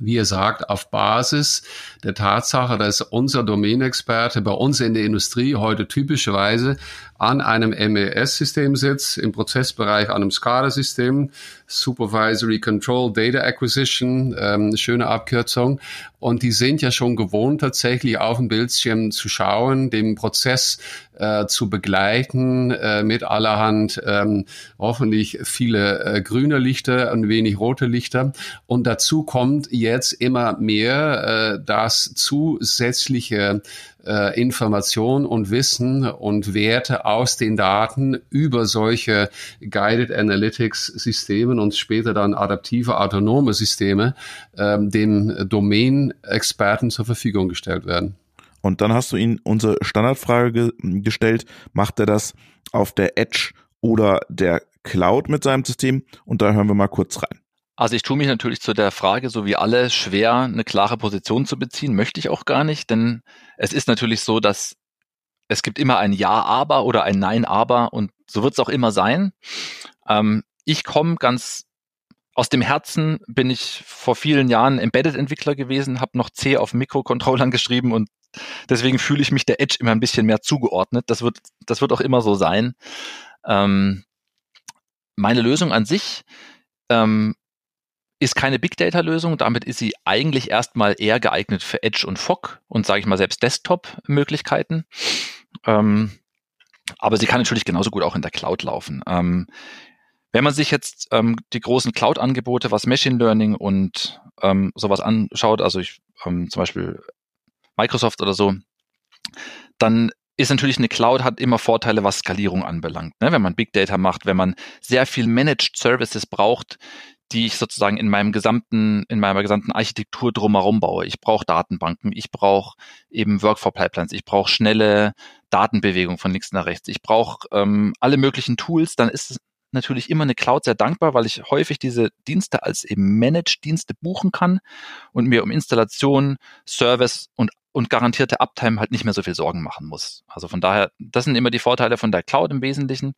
wie er sagt, auf Basis der Tatsache, dass unser Domänexperte bei uns in der Industrie heute typischerweise an einem MES-System sitzt, im Prozessbereich an einem SCADA-System, Supervisory Control Data Acquisition, ähm, schöne Abkürzung. Und die sind ja schon gewohnt, tatsächlich auf dem Bildschirm zu schauen, den Prozess äh, zu begleiten äh, mit allerhand ähm, hoffentlich viele äh, grüne Lichter und wenig rote Lichter. Und dazu kommt jetzt immer mehr äh, das zusätzliche äh, Information und Wissen und Werte aus den Daten über solche Guided Analytics Systemen und später dann adaptive autonome Systeme ähm, dem Domain-Experten zur Verfügung gestellt werden. Und dann hast du ihn unsere Standardfrage ge gestellt, macht er das auf der Edge oder der Cloud mit seinem System? Und da hören wir mal kurz rein. Also ich tue mich natürlich zu der Frage, so wie alle, schwer, eine klare Position zu beziehen. Möchte ich auch gar nicht, denn es ist natürlich so, dass es gibt immer ein Ja, aber oder ein Nein, aber und so wird es auch immer sein. Ähm, ich komme ganz aus dem Herzen, bin ich vor vielen Jahren Embedded-Entwickler gewesen, habe noch C auf Mikrocontrollern geschrieben und deswegen fühle ich mich der Edge immer ein bisschen mehr zugeordnet. Das wird, das wird auch immer so sein. Ähm, meine Lösung an sich ähm, ist keine Big Data Lösung. Damit ist sie eigentlich erstmal eher geeignet für Edge und Fog und sage ich mal selbst Desktop Möglichkeiten. Ähm, aber sie kann natürlich genauso gut auch in der Cloud laufen. Ähm, wenn man sich jetzt ähm, die großen Cloud-Angebote, was Machine Learning und ähm, sowas anschaut, also ich, ähm, zum Beispiel Microsoft oder so, dann ist natürlich eine Cloud hat immer Vorteile, was Skalierung anbelangt. Ne? Wenn man Big Data macht, wenn man sehr viel Managed Services braucht, die ich sozusagen in meinem gesamten, in meiner gesamten Architektur drumherum baue. Ich brauche Datenbanken, ich brauche eben Workflow-Pipelines, ich brauche schnelle Datenbewegung von links nach rechts, ich brauche ähm, alle möglichen Tools, dann ist natürlich immer eine Cloud sehr dankbar, weil ich häufig diese Dienste als eben Managed-Dienste buchen kann und mir um Installation, Service und und garantierte Uptime halt nicht mehr so viel Sorgen machen muss. Also von daher, das sind immer die Vorteile von der Cloud im Wesentlichen.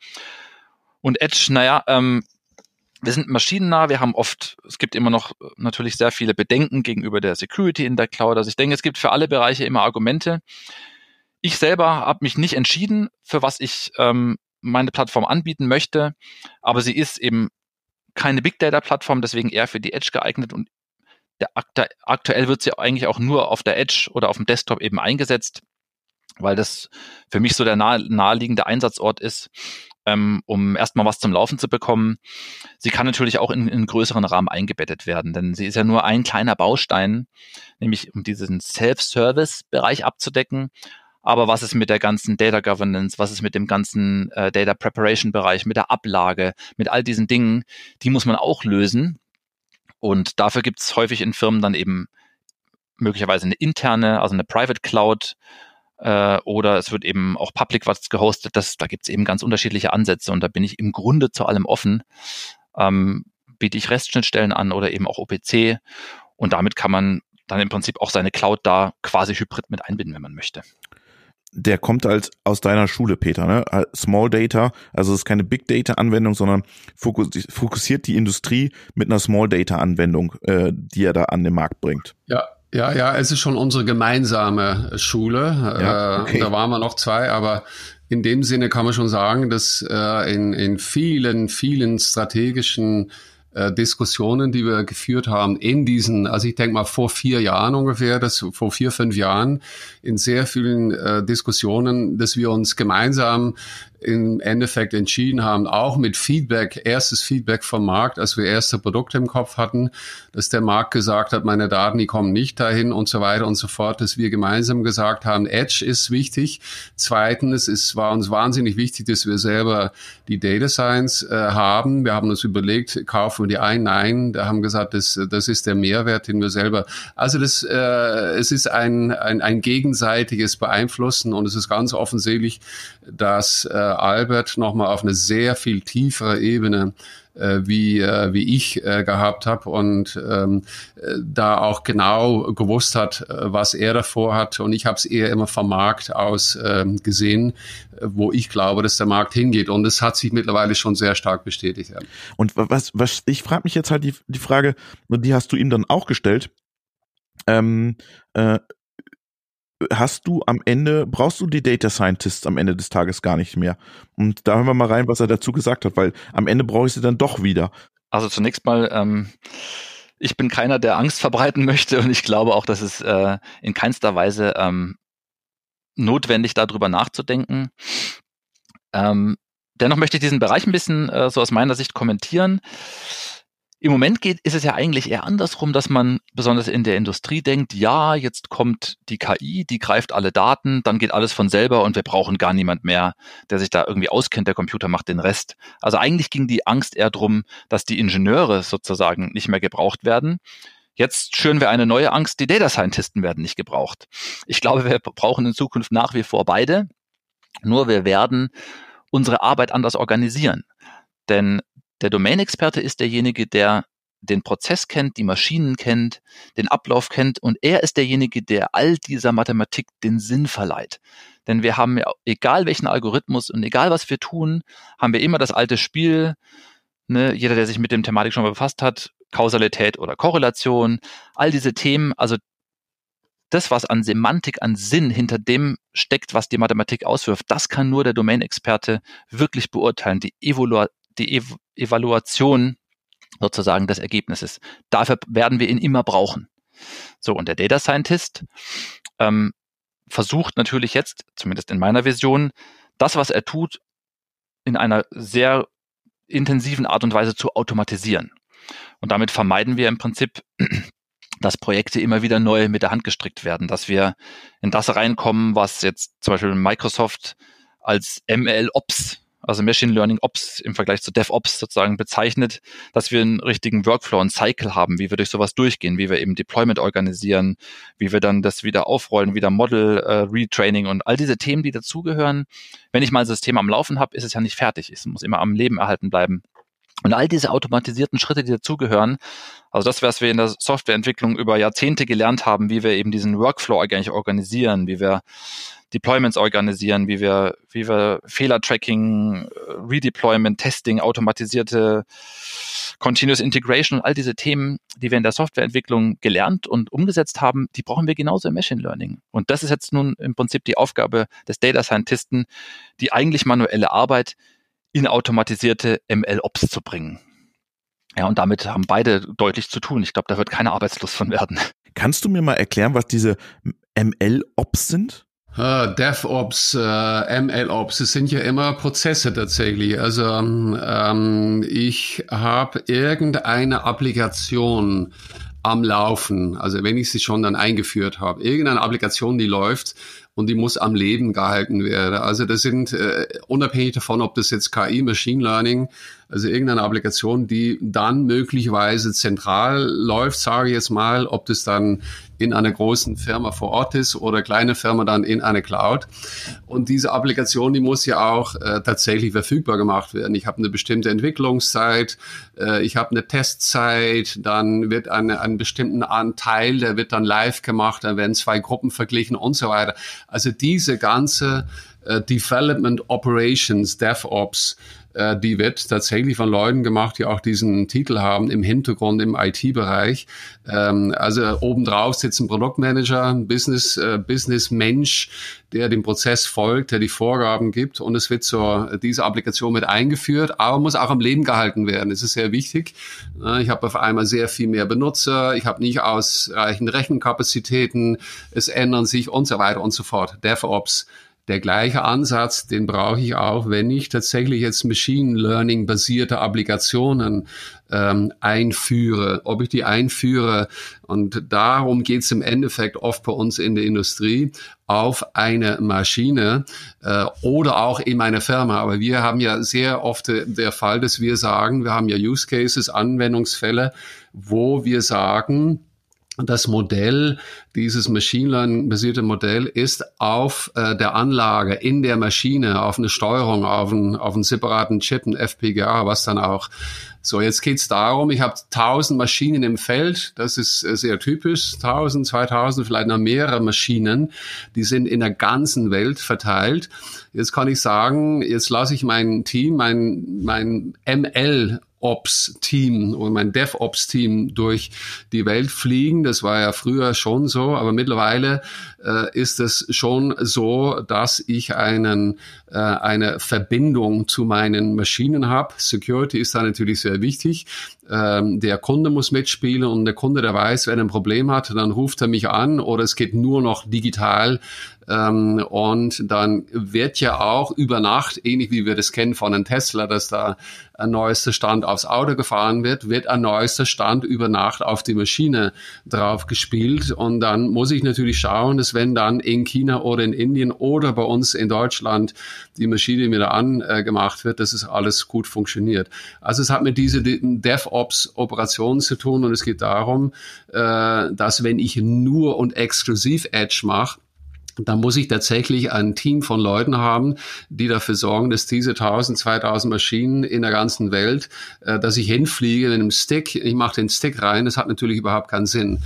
Und Edge, naja, ähm, wir sind maschinennah, wir haben oft, es gibt immer noch natürlich sehr viele Bedenken gegenüber der Security in der Cloud. Also ich denke, es gibt für alle Bereiche immer Argumente. Ich selber habe mich nicht entschieden, für was ich ähm, meine Plattform anbieten möchte, aber sie ist eben keine Big Data Plattform, deswegen eher für die Edge geeignet und der, aktuell wird sie eigentlich auch nur auf der Edge oder auf dem Desktop eben eingesetzt, weil das für mich so der nahe, naheliegende Einsatzort ist ähm, um erstmal was zum Laufen zu bekommen. Sie kann natürlich auch in, in größeren Rahmen eingebettet werden, denn sie ist ja nur ein kleiner Baustein, nämlich um diesen Self-Service-Bereich abzudecken. Aber was ist mit der ganzen Data Governance? Was ist mit dem ganzen äh, Data Preparation Bereich, mit der Ablage, mit all diesen Dingen? Die muss man auch lösen. Und dafür gibt es häufig in Firmen dann eben möglicherweise eine interne, also eine Private Cloud äh, oder es wird eben auch Public was gehostet. Das, da gibt es eben ganz unterschiedliche Ansätze und da bin ich im Grunde zu allem offen. Ähm, biete ich REST-Schnittstellen an oder eben auch OPC und damit kann man dann im Prinzip auch seine Cloud da quasi hybrid mit einbinden, wenn man möchte der kommt als aus deiner Schule, Peter, ne? Small Data, also es ist keine Big Data Anwendung, sondern fokussiert die Industrie mit einer Small Data Anwendung, äh, die er da an den Markt bringt. Ja, ja, ja, es ist schon unsere gemeinsame Schule. Ja, äh, okay. Da waren wir noch zwei, aber in dem Sinne kann man schon sagen, dass äh, in, in vielen, vielen strategischen äh, Diskussionen, die wir geführt haben in diesen, also ich denke mal vor vier Jahren ungefähr, das vor vier, fünf Jahren, in sehr vielen Diskussionen, dass wir uns gemeinsam im Endeffekt entschieden haben, auch mit Feedback, erstes Feedback vom Markt, als wir erste Produkte im Kopf hatten, dass der Markt gesagt hat, meine Daten, die kommen nicht dahin und so weiter und so fort, dass wir gemeinsam gesagt haben, Edge ist wichtig. Zweitens, es war uns wahnsinnig wichtig, dass wir selber die Data Science äh, haben. Wir haben uns überlegt, kaufen wir die ein? Nein, da haben gesagt, das, das ist der Mehrwert, den wir selber. Also das, äh, es ist ein, ein, ein gegenseitiges Beeinflussen und es ist ganz offensichtlich, dass äh, Albert nochmal auf eine sehr viel tiefere Ebene äh, wie, äh, wie ich äh, gehabt habe und ähm, äh, da auch genau gewusst hat, äh, was er davor hat. Und ich habe es eher immer vom Markt aus ähm, gesehen, äh, wo ich glaube, dass der Markt hingeht. Und es hat sich mittlerweile schon sehr stark bestätigt. Ja. Und was, was ich frage mich jetzt halt die, die Frage, die hast du ihm dann auch gestellt. Ähm, äh, hast du am Ende, brauchst du die Data Scientists am Ende des Tages gar nicht mehr. Und da hören wir mal rein, was er dazu gesagt hat, weil am Ende brauche ich sie dann doch wieder. Also zunächst mal, ähm, ich bin keiner, der Angst verbreiten möchte und ich glaube auch, dass es äh, in keinster Weise ähm, notwendig, darüber nachzudenken. Ähm, dennoch möchte ich diesen Bereich ein bisschen äh, so aus meiner Sicht kommentieren. Im Moment geht, ist es ja eigentlich eher andersrum, dass man besonders in der Industrie denkt, ja, jetzt kommt die KI, die greift alle Daten, dann geht alles von selber und wir brauchen gar niemand mehr, der sich da irgendwie auskennt, der Computer macht den Rest. Also eigentlich ging die Angst eher drum, dass die Ingenieure sozusagen nicht mehr gebraucht werden. Jetzt schüren wir eine neue Angst, die Data Scientisten werden nicht gebraucht. Ich glaube, wir brauchen in Zukunft nach wie vor beide, nur wir werden unsere Arbeit anders organisieren. Denn der Domain-Experte ist derjenige, der den Prozess kennt, die Maschinen kennt, den Ablauf kennt und er ist derjenige, der all dieser Mathematik den Sinn verleiht. Denn wir haben, ja, egal welchen Algorithmus und egal was wir tun, haben wir immer das alte Spiel. Ne? Jeder, der sich mit dem Thematik schon mal befasst hat, Kausalität oder Korrelation, all diese Themen, also das, was an Semantik, an Sinn hinter dem steckt, was die Mathematik auswirft, das kann nur der Domain-Experte wirklich beurteilen. Die Evolu die Ev Evaluation sozusagen des Ergebnisses. Dafür werden wir ihn immer brauchen. So, und der Data Scientist ähm, versucht natürlich jetzt, zumindest in meiner Vision, das, was er tut, in einer sehr intensiven Art und Weise zu automatisieren. Und damit vermeiden wir im Prinzip, dass Projekte immer wieder neu mit der Hand gestrickt werden, dass wir in das reinkommen, was jetzt zum Beispiel Microsoft als ML Ops also Machine Learning Ops im Vergleich zu DevOps sozusagen bezeichnet, dass wir einen richtigen Workflow und Cycle haben, wie wir durch sowas durchgehen, wie wir eben Deployment organisieren, wie wir dann das wieder aufrollen, wieder Model äh, Retraining und all diese Themen, die dazugehören. Wenn ich mal ein System am Laufen habe, ist es ja nicht fertig. Es muss immer am Leben erhalten bleiben. Und all diese automatisierten Schritte, die dazugehören, also das, was wir in der Softwareentwicklung über Jahrzehnte gelernt haben, wie wir eben diesen Workflow eigentlich organisieren, wie wir Deployments organisieren, wie wir, wie wir Fehlertracking, äh, Redeployment, Testing, automatisierte Continuous Integration und all diese Themen, die wir in der Softwareentwicklung gelernt und umgesetzt haben, die brauchen wir genauso im Machine Learning. Und das ist jetzt nun im Prinzip die Aufgabe des Data Scientisten, die eigentlich manuelle Arbeit in automatisierte ML-Ops zu bringen. Ja, und damit haben beide deutlich zu tun. Ich glaube, da wird keiner arbeitslos von werden. Kannst du mir mal erklären, was diese ML-Ops sind? Uh, DevOps, äh, MLOps, es sind ja immer Prozesse tatsächlich. Also ähm, ich habe irgendeine Applikation am Laufen, also wenn ich sie schon dann eingeführt habe, irgendeine Applikation, die läuft und die muss am Leben gehalten werden. Also das sind äh, unabhängig davon, ob das jetzt KI, Machine Learning, also irgendeine Applikation, die dann möglicherweise zentral läuft, sage ich jetzt mal, ob das dann in einer großen Firma vor Ort ist oder kleine Firma dann in eine Cloud. Und diese Applikation, die muss ja auch äh, tatsächlich verfügbar gemacht werden. Ich habe eine bestimmte Entwicklungszeit, äh, ich habe eine Testzeit, dann wird eine, einen bestimmten Anteil, der wird dann live gemacht, dann werden zwei Gruppen verglichen und so weiter. Also diese ganze äh, Development Operations, DevOps, äh, die wird tatsächlich von Leuten gemacht, die auch diesen Titel haben im Hintergrund im IT-Bereich. Ähm, also obendrauf sitzt ein Produktmanager, ein Business, äh, Business Mensch, der dem Prozess folgt, der die Vorgaben gibt und es wird so diese Applikation mit eingeführt, aber muss auch am Leben gehalten werden. Das ist sehr wichtig. Ich habe auf einmal sehr viel mehr Benutzer, ich habe nicht ausreichend Rechenkapazitäten, es ändern sich und so weiter und so fort. DevOps der gleiche Ansatz, den brauche ich auch, wenn ich tatsächlich jetzt Machine Learning basierte Applikationen ähm, einführe, ob ich die einführe. Und darum geht es im Endeffekt oft bei uns in der Industrie auf eine Maschine äh, oder auch in meine Firma. Aber wir haben ja sehr oft der Fall, dass wir sagen, wir haben ja Use Cases, Anwendungsfälle, wo wir sagen, das Modell, dieses Machine Learning basierte Modell ist auf äh, der Anlage in der Maschine, auf eine Steuerung, auf einen, auf einen separaten Chip, ein FPGA, was dann auch so, jetzt geht's darum, ich habe 1000 Maschinen im Feld, das ist äh, sehr typisch, 1000, 2000, vielleicht noch mehrere Maschinen, die sind in der ganzen Welt verteilt. Jetzt kann ich sagen, jetzt lasse ich mein Team, mein, mein ML Ops-Team oder mein DevOps-Team durch die Welt fliegen. Das war ja früher schon so, aber mittlerweile äh, ist es schon so, dass ich einen, äh, eine Verbindung zu meinen Maschinen habe. Security ist da natürlich sehr wichtig. Ähm, der Kunde muss mitspielen und der Kunde, der weiß, wenn er ein Problem hat, dann ruft er mich an oder es geht nur noch digital ähm, und dann wird ja auch über Nacht, ähnlich wie wir das kennen von einem Tesla, dass da ein neuester Stand aufs Auto gefahren wird, wird ein neuester Stand über Nacht auf die Maschine drauf gespielt. Und dann muss ich natürlich schauen, dass wenn dann in China oder in Indien oder bei uns in Deutschland die Maschine wieder angemacht wird, dass es alles gut funktioniert. Also es hat mit dieser DevOps-Operation zu tun und es geht darum, äh, dass wenn ich nur und exklusiv Edge mache, da muss ich tatsächlich ein Team von Leuten haben, die dafür sorgen, dass diese 1000, 2000 Maschinen in der ganzen Welt, äh, dass ich hinfliege mit einem Stick, ich mache den Stick rein, das hat natürlich überhaupt keinen Sinn.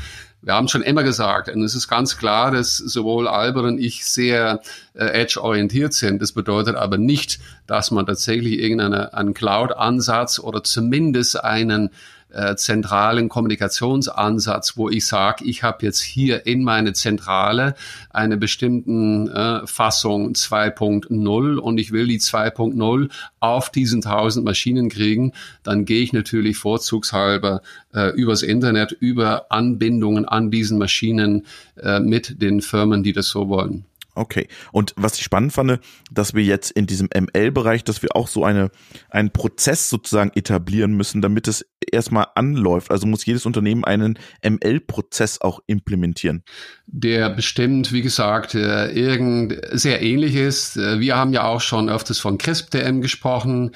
Wir haben schon immer gesagt, und es ist ganz klar, dass sowohl Albert und ich sehr äh, edge-orientiert sind. Das bedeutet aber nicht, dass man tatsächlich irgendeinen Cloud-Ansatz oder zumindest einen äh, zentralen Kommunikationsansatz, wo ich sage, ich habe jetzt hier in meine Zentrale eine bestimmten äh, Fassung 2.0 und ich will die 2.0 auf diesen 1000 Maschinen kriegen, dann gehe ich natürlich vorzugshalber äh, übers Internet, über Anbindungen an diesen Maschinen äh, mit den Firmen, die das so wollen. Okay. Und was ich spannend fand, dass wir jetzt in diesem ML-Bereich, dass wir auch so eine, einen Prozess sozusagen etablieren müssen, damit es erstmal anläuft. Also muss jedes Unternehmen einen ML-Prozess auch implementieren. Der bestimmt, wie gesagt, äh, irgend sehr ähnlich ist. Äh, wir haben ja auch schon öfters von CRISP-DM gesprochen.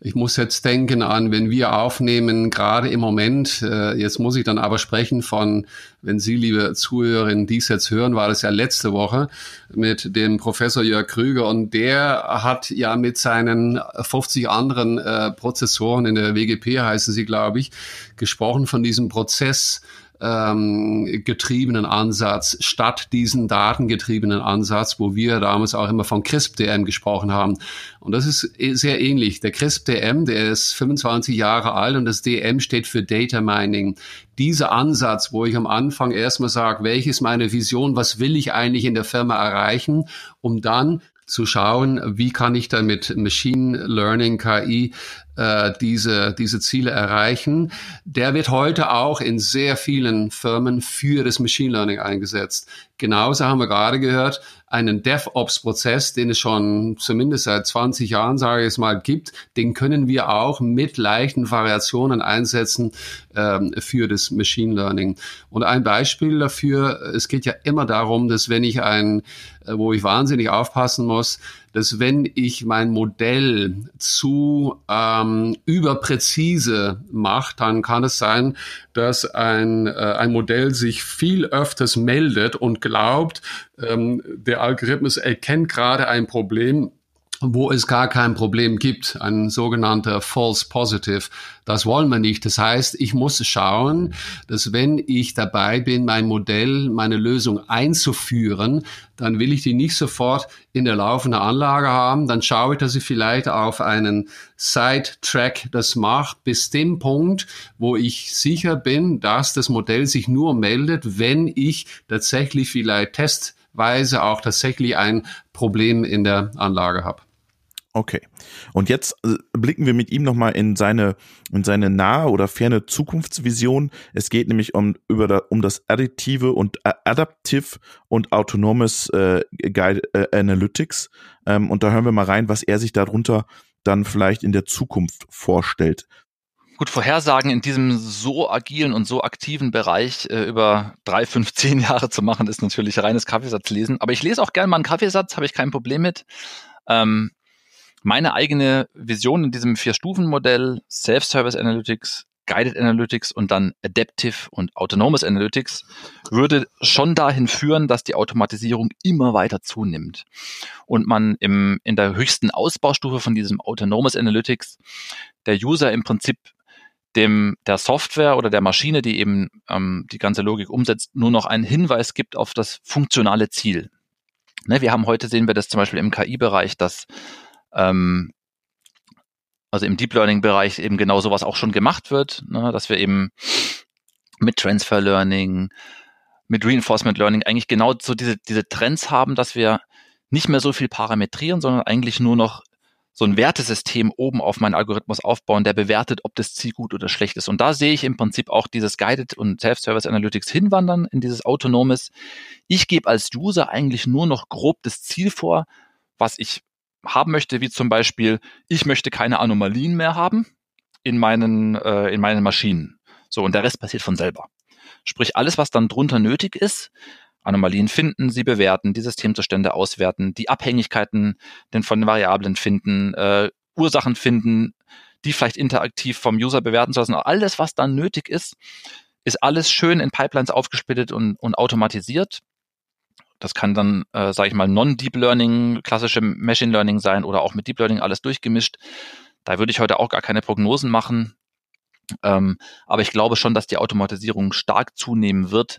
Ich muss jetzt denken an, wenn wir aufnehmen, gerade im Moment, äh, jetzt muss ich dann aber sprechen von, wenn Sie, liebe Zuhörerinnen, dies jetzt hören, war das ja letzte Woche mit dem Professor Jörg Krüger und der hat ja mit seinen 50 anderen Prozessoren in der WGP heißen sie, glaube ich, gesprochen von diesem Prozess ähm, getriebenen Ansatz statt diesen datengetriebenen Ansatz, wo wir damals auch immer von CRISP-DM gesprochen haben. Und das ist e, sehr ähnlich. Der CRISP-DM, der ist 25 Jahre alt und das DM steht für Data Mining. Dieser Ansatz, wo ich am Anfang erstmal sage, welches meine Vision, was will ich eigentlich in der Firma erreichen, um dann zu schauen, wie kann ich da mit Machine Learning, KI äh, diese, diese Ziele erreichen, der wird heute auch in sehr vielen Firmen für das Machine Learning eingesetzt. Genauso haben wir gerade gehört, einen DevOps-Prozess, den es schon zumindest seit 20 Jahren, sage ich es mal, gibt, den können wir auch mit leichten Variationen einsetzen ähm, für das Machine Learning. Und ein Beispiel dafür, es geht ja immer darum, dass wenn ich ein, äh, wo ich wahnsinnig aufpassen muss, dass wenn ich mein Modell zu ähm, überpräzise mache, dann kann es sein, dass ein, äh, ein Modell sich viel öfters meldet und glaubt, ähm, der Algorithmus erkennt gerade ein Problem wo es gar kein Problem gibt, ein sogenannter False Positive. Das wollen wir nicht. Das heißt, ich muss schauen, dass wenn ich dabei bin, mein Modell, meine Lösung einzuführen, dann will ich die nicht sofort in der laufenden Anlage haben. Dann schaue ich, dass ich vielleicht auf einen Side-Track das mache, bis dem Punkt, wo ich sicher bin, dass das Modell sich nur meldet, wenn ich tatsächlich vielleicht testweise auch tatsächlich ein Problem in der Anlage habe. Okay. Und jetzt äh, blicken wir mit ihm nochmal in seine, in seine nahe oder ferne Zukunftsvision. Es geht nämlich um, über da, um das additive und äh, adaptive und autonomes äh, Guide äh, Analytics. Ähm, und da hören wir mal rein, was er sich darunter dann vielleicht in der Zukunft vorstellt. Gut, Vorhersagen in diesem so agilen und so aktiven Bereich äh, über drei, fünf, zehn Jahre zu machen, ist natürlich reines Kaffeesatzlesen. Aber ich lese auch gerne mal einen Kaffeesatz, habe ich kein Problem mit. Ähm, meine eigene Vision in diesem Vier-Stufen-Modell, Self-Service Analytics, Guided Analytics und dann Adaptive und Autonomous Analytics würde schon dahin führen, dass die Automatisierung immer weiter zunimmt und man im, in der höchsten Ausbaustufe von diesem Autonomous Analytics der User im Prinzip dem der Software oder der Maschine, die eben ähm, die ganze Logik umsetzt, nur noch einen Hinweis gibt auf das funktionale Ziel. Ne, wir haben heute sehen wir das zum Beispiel im KI-Bereich, dass ähm, also im Deep Learning Bereich eben genau sowas auch schon gemacht wird, ne, dass wir eben mit Transfer Learning, mit Reinforcement Learning eigentlich genau so diese, diese Trends haben, dass wir nicht mehr so viel parametrieren, sondern eigentlich nur noch so ein Wertesystem oben auf meinen Algorithmus aufbauen, der bewertet, ob das Ziel gut oder schlecht ist. Und da sehe ich im Prinzip auch dieses Guided und Self-Service Analytics hinwandern in dieses Autonomes. Ich gebe als User eigentlich nur noch grob das Ziel vor, was ich haben möchte, wie zum Beispiel, ich möchte keine Anomalien mehr haben in meinen, äh, in meinen Maschinen. So, und der Rest passiert von selber. Sprich, alles, was dann drunter nötig ist, Anomalien finden, sie bewerten, die Systemzustände auswerten, die Abhängigkeiten denn von den Variablen finden, äh, Ursachen finden, die vielleicht interaktiv vom User bewerten zu lassen. Alles, was dann nötig ist, ist alles schön in Pipelines aufgesplittet und, und automatisiert. Das kann dann, äh, sage ich mal, Non-Deep Learning, klassische Machine Learning sein oder auch mit Deep Learning alles durchgemischt. Da würde ich heute auch gar keine Prognosen machen. Ähm, aber ich glaube schon, dass die Automatisierung stark zunehmen wird,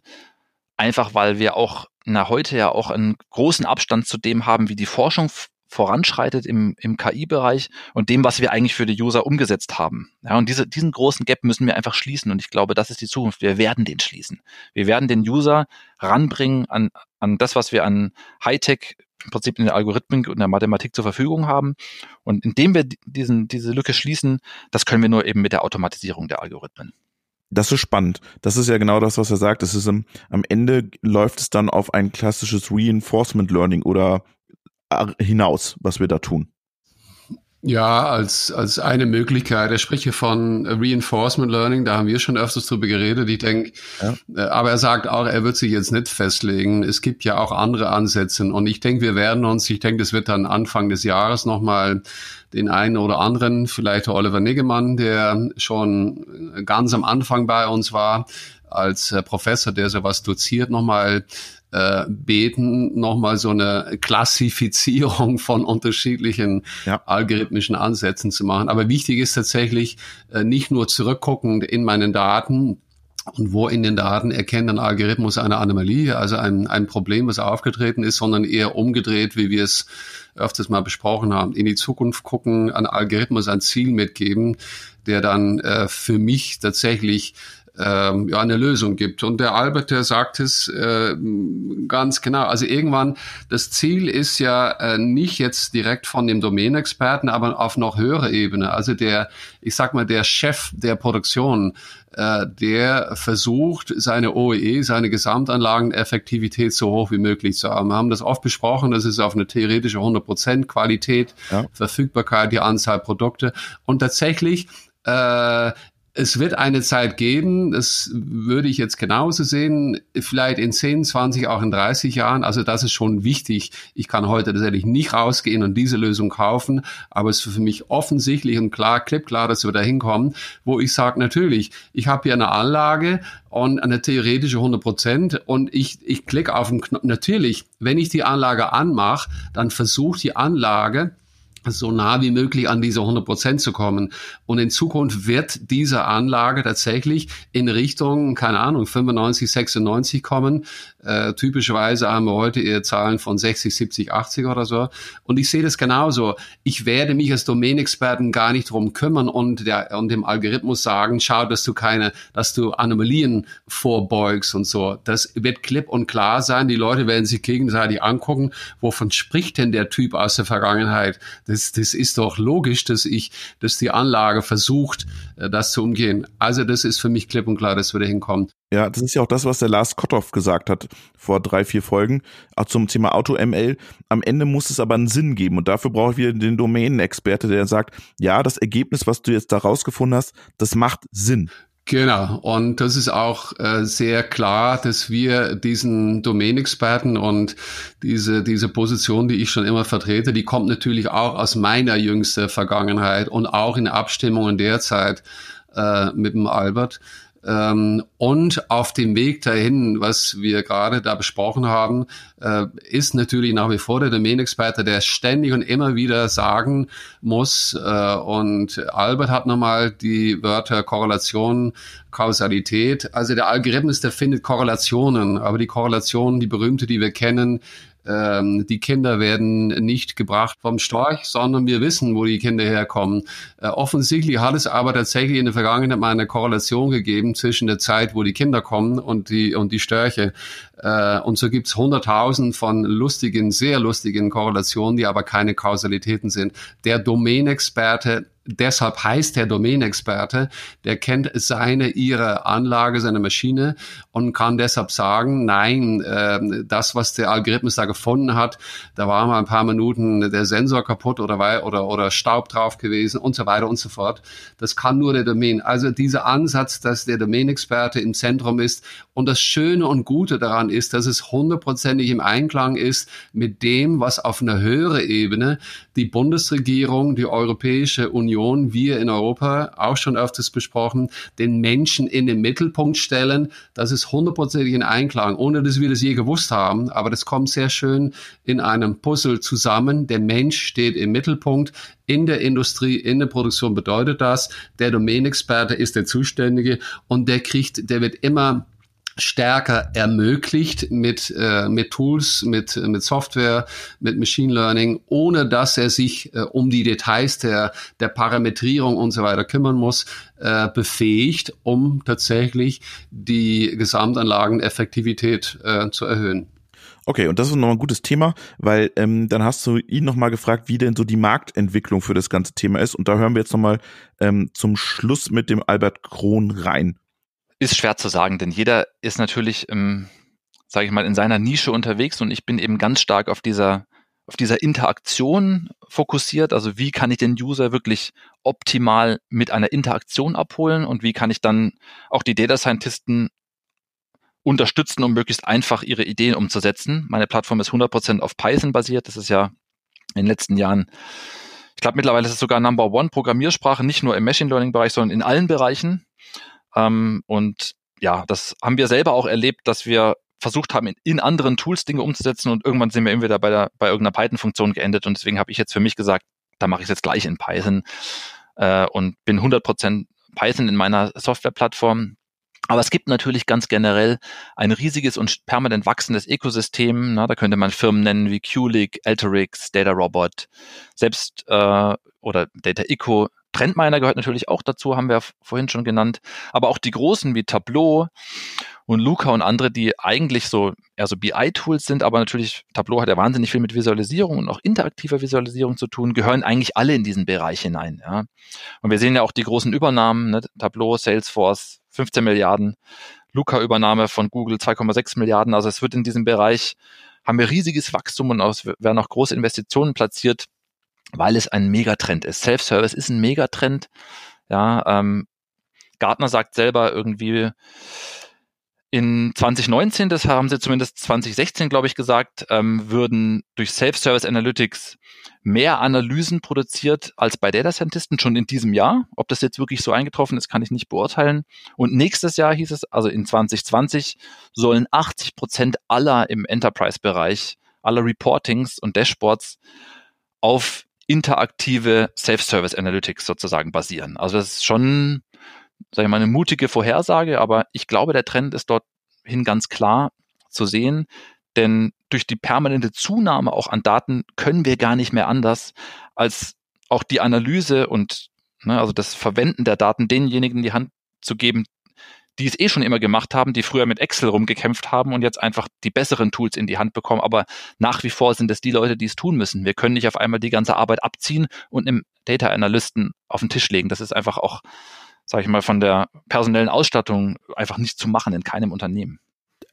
einfach weil wir auch na heute ja auch einen großen Abstand zu dem haben, wie die Forschung voranschreitet im, im KI-Bereich und dem, was wir eigentlich für die User umgesetzt haben. Ja, und diese, diesen großen Gap müssen wir einfach schließen und ich glaube, das ist die Zukunft. Wir werden den schließen. Wir werden den User ranbringen an, an das, was wir an Hightech im Prinzip in der Algorithmik und der Mathematik zur Verfügung haben. Und indem wir diesen, diese Lücke schließen, das können wir nur eben mit der Automatisierung der Algorithmen. Das ist spannend. Das ist ja genau das, was er sagt. Das ist im, am Ende läuft es dann auf ein klassisches Reinforcement Learning oder hinaus, was wir da tun? Ja, als, als eine Möglichkeit. Er spricht hier von Reinforcement Learning, da haben wir schon öfters drüber geredet. Ich denke, ja. Äh, aber er sagt auch, er wird sich jetzt nicht festlegen. Es gibt ja auch andere Ansätze. Und ich denke, wir werden uns, ich denke, das wird dann Anfang des Jahres nochmal den einen oder anderen, vielleicht Oliver Niggemann, der schon ganz am Anfang bei uns war, als äh, Professor, der sowas doziert, nochmal äh, beten, nochmal so eine Klassifizierung von unterschiedlichen ja. algorithmischen Ansätzen zu machen. Aber wichtig ist tatsächlich äh, nicht nur zurückgucken in meinen Daten, und wo in den Daten erkennt ein Algorithmus eine Anomalie, also ein, ein Problem, was aufgetreten ist, sondern eher umgedreht, wie wir es öfters mal besprochen haben, in die Zukunft gucken, ein Algorithmus ein Ziel mitgeben, der dann äh, für mich tatsächlich ähm, ja, eine Lösung gibt. Und der Albert, der sagt es äh, ganz genau. Also irgendwann, das Ziel ist ja äh, nicht jetzt direkt von dem Domänexperten, aber auf noch höherer Ebene. Also der, ich sag mal, der Chef der Produktion, äh, der versucht, seine OEE, seine Gesamtanlageneffektivität so hoch wie möglich zu haben. Wir haben das oft besprochen, das ist auf eine theoretische 100% Qualität, ja. Verfügbarkeit, die Anzahl Produkte. Und tatsächlich äh, es wird eine Zeit geben, das würde ich jetzt genauso sehen, vielleicht in 10, 20, auch in 30 Jahren. Also das ist schon wichtig. Ich kann heute tatsächlich nicht rausgehen und diese Lösung kaufen, aber es ist für mich offensichtlich und klar, klipp klar, dass wir da hinkommen, wo ich sage, natürlich, ich habe hier eine Anlage und eine theoretische 100 Prozent und ich, ich klicke auf den Knopf. Natürlich, wenn ich die Anlage anmache, dann versucht die Anlage, so nah wie möglich an diese 100 Prozent zu kommen. Und in Zukunft wird diese Anlage tatsächlich in Richtung, keine Ahnung, 95, 96 kommen. Äh, typischerweise haben wir heute eher Zahlen von 60, 70, 80 oder so. Und ich sehe das genauso. Ich werde mich als Domänexperten gar nicht drum kümmern und, der, und dem Algorithmus sagen, schau, dass du keine, dass du Anomalien vorbeugst und so. Das wird klipp und klar sein. Die Leute werden sich gegenseitig angucken, wovon spricht denn der Typ aus der Vergangenheit? Das ist doch logisch, dass ich, dass die Anlage versucht, äh, das zu umgehen. Also das ist für mich klipp und klar, dass wir da hinkommen. Ja, das ist ja auch das, was der Lars Kotthoff gesagt hat vor drei, vier Folgen, auch zum Thema Auto-ML. Am Ende muss es aber einen Sinn geben und dafür brauche ich wieder den Domänenexperte, der sagt, ja, das Ergebnis, was du jetzt da rausgefunden hast, das macht Sinn. Genau, und das ist auch äh, sehr klar, dass wir diesen Domänexperten und diese, diese Position, die ich schon immer vertrete, die kommt natürlich auch aus meiner jüngsten Vergangenheit und auch in Abstimmungen derzeit äh, mit dem Albert. Ähm, und auf dem Weg dahin, was wir gerade da besprochen haben, äh, ist natürlich nach wie vor der Domänexperte, der ständig und immer wieder sagen muss, äh, und Albert hat nochmal die Wörter Korrelation, Kausalität. Also der Algorithmus, der findet Korrelationen, aber die Korrelation, die berühmte, die wir kennen, ähm, die Kinder werden nicht gebracht vom Storch, sondern wir wissen, wo die Kinder herkommen. Äh, offensichtlich hat es aber tatsächlich in der Vergangenheit mal eine Korrelation gegeben zwischen der Zeit, wo die Kinder kommen und die, und die Störche. Äh, und so gibt's hunderttausend von lustigen, sehr lustigen Korrelationen, die aber keine Kausalitäten sind. Der Domänexperte deshalb heißt der Domänexperte, der kennt seine, ihre Anlage, seine Maschine und kann deshalb sagen, nein, äh, das, was der Algorithmus da gefunden hat, da war mal ein paar Minuten der Sensor kaputt oder, oder, oder Staub drauf gewesen und so weiter und so fort. Das kann nur der Domain. Also dieser Ansatz, dass der Domänexperte im Zentrum ist und das Schöne und Gute daran ist, dass es hundertprozentig im Einklang ist mit dem, was auf einer höheren Ebene die Bundesregierung, die Europäische Union wir in Europa, auch schon öfters besprochen, den Menschen in den Mittelpunkt stellen. Das ist hundertprozentig in Einklang, ohne dass wir das je gewusst haben. Aber das kommt sehr schön in einem Puzzle zusammen. Der Mensch steht im Mittelpunkt. In der Industrie, in der Produktion bedeutet das, der Domänexperte ist der Zuständige und der kriegt, der wird immer stärker ermöglicht mit, äh, mit Tools, mit, mit Software, mit Machine Learning, ohne dass er sich äh, um die Details der, der Parametrierung und so weiter kümmern muss, äh, befähigt, um tatsächlich die Gesamtanlageneffektivität äh, zu erhöhen. Okay, und das ist nochmal ein gutes Thema, weil ähm, dann hast du ihn nochmal gefragt, wie denn so die Marktentwicklung für das ganze Thema ist. Und da hören wir jetzt nochmal ähm, zum Schluss mit dem Albert Krohn rein. Ist schwer zu sagen, denn jeder ist natürlich, ähm, sage ich mal, in seiner Nische unterwegs und ich bin eben ganz stark auf dieser auf dieser Interaktion fokussiert. Also wie kann ich den User wirklich optimal mit einer Interaktion abholen und wie kann ich dann auch die Data Scientisten unterstützen, um möglichst einfach ihre Ideen umzusetzen. Meine Plattform ist 100% auf Python basiert. Das ist ja in den letzten Jahren, ich glaube mittlerweile ist es sogar Number One Programmiersprache, nicht nur im Machine Learning Bereich, sondern in allen Bereichen. Ähm, und ja, das haben wir selber auch erlebt, dass wir versucht haben, in, in, anderen Tools Dinge umzusetzen und irgendwann sind wir entweder bei, der, bei irgendeiner Python-Funktion geendet und deswegen habe ich jetzt für mich gesagt, da mache ich es jetzt gleich in Python äh, und bin 100% Python in meiner Softwareplattform. Aber es gibt natürlich ganz generell ein riesiges und permanent wachsendes Ökosystem. Na, da könnte man Firmen nennen wie Qlik, Alteryx, DataRobot, selbst äh, oder Data Eco, Trendminer gehört natürlich auch dazu, haben wir vorhin schon genannt. Aber auch die großen wie Tableau und Luca und andere, die eigentlich so eher so BI-Tools sind, aber natürlich Tableau hat ja wahnsinnig viel mit Visualisierung und auch interaktiver Visualisierung zu tun, gehören eigentlich alle in diesen Bereich hinein. Ja. Und wir sehen ja auch die großen Übernahmen, ne? Tableau, Salesforce, 15 Milliarden, Luca-Übernahme von Google 2,6 Milliarden. Also es wird in diesem Bereich, haben wir riesiges Wachstum und es werden auch große Investitionen platziert, weil es ein Megatrend ist. Self-Service ist ein Megatrend. Ja, ähm, Gartner sagt selber irgendwie, in 2019, das haben sie zumindest 2016, glaube ich, gesagt, ähm, würden durch Self-Service Analytics mehr Analysen produziert als bei Data Scientisten schon in diesem Jahr. Ob das jetzt wirklich so eingetroffen ist, kann ich nicht beurteilen. Und nächstes Jahr hieß es, also in 2020, sollen 80 Prozent aller im Enterprise-Bereich, aller Reportings und Dashboards auf interaktive Self-Service Analytics sozusagen basieren. Also das ist schon sage ich mal, eine mutige Vorhersage, aber ich glaube, der Trend ist dorthin ganz klar zu sehen, denn durch die permanente Zunahme auch an Daten können wir gar nicht mehr anders, als auch die Analyse und ne, also das Verwenden der Daten denjenigen in die Hand zu geben, die es eh schon immer gemacht haben, die früher mit Excel rumgekämpft haben und jetzt einfach die besseren Tools in die Hand bekommen. Aber nach wie vor sind es die Leute, die es tun müssen. Wir können nicht auf einmal die ganze Arbeit abziehen und einem Data Analysten auf den Tisch legen. Das ist einfach auch sage ich mal, von der personellen Ausstattung einfach nicht zu machen in keinem Unternehmen.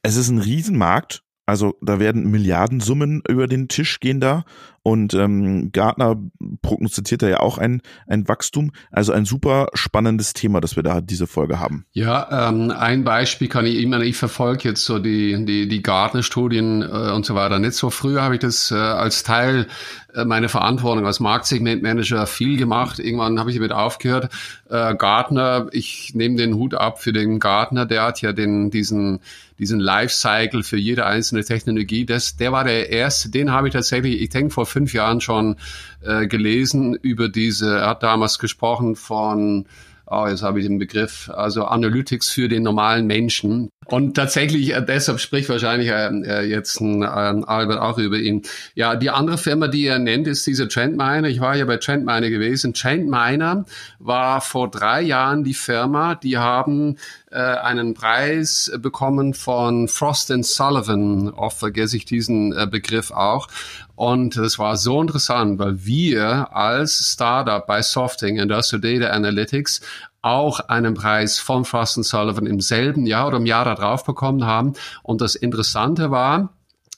Es ist ein Riesenmarkt. Also da werden Milliardensummen über den Tisch gehen da und ähm, Gartner prognostiziert da ja auch ein, ein Wachstum. Also ein super spannendes Thema, das wir da diese Folge haben. Ja, ähm, ein Beispiel kann ich immer, ich verfolge jetzt so die, die, die Gartner-Studien äh, und so weiter nicht so. Früher habe ich das äh, als Teil äh, meiner Verantwortung als Marktsegmentmanager viel gemacht. Irgendwann habe ich damit aufgehört. Äh, Gartner, ich nehme den Hut ab für den Gartner, der hat ja den, diesen diesen Lifecycle für jede einzelne Technologie. Das, der war der erste, den habe ich tatsächlich, ich denke vor fünf Jahren schon äh, gelesen über diese, er hat damals gesprochen von oh, jetzt habe ich den Begriff, also Analytics für den normalen Menschen. Und tatsächlich, äh, deshalb spricht wahrscheinlich äh, äh jetzt ein, äh, Albert auch über ihn. Ja, die andere Firma, die er nennt, ist diese Trendminer. Ich war ja bei Trendminer gewesen. Trendminer war vor drei Jahren die Firma, die haben äh, einen Preis bekommen von Frost Sullivan. Oft vergesse ich diesen äh, Begriff auch. Und das war so interessant, weil wir als Startup bei Softing Industrial Data Analytics auch einen Preis von Frost Sullivan im selben Jahr oder im Jahr darauf bekommen haben. Und das Interessante war,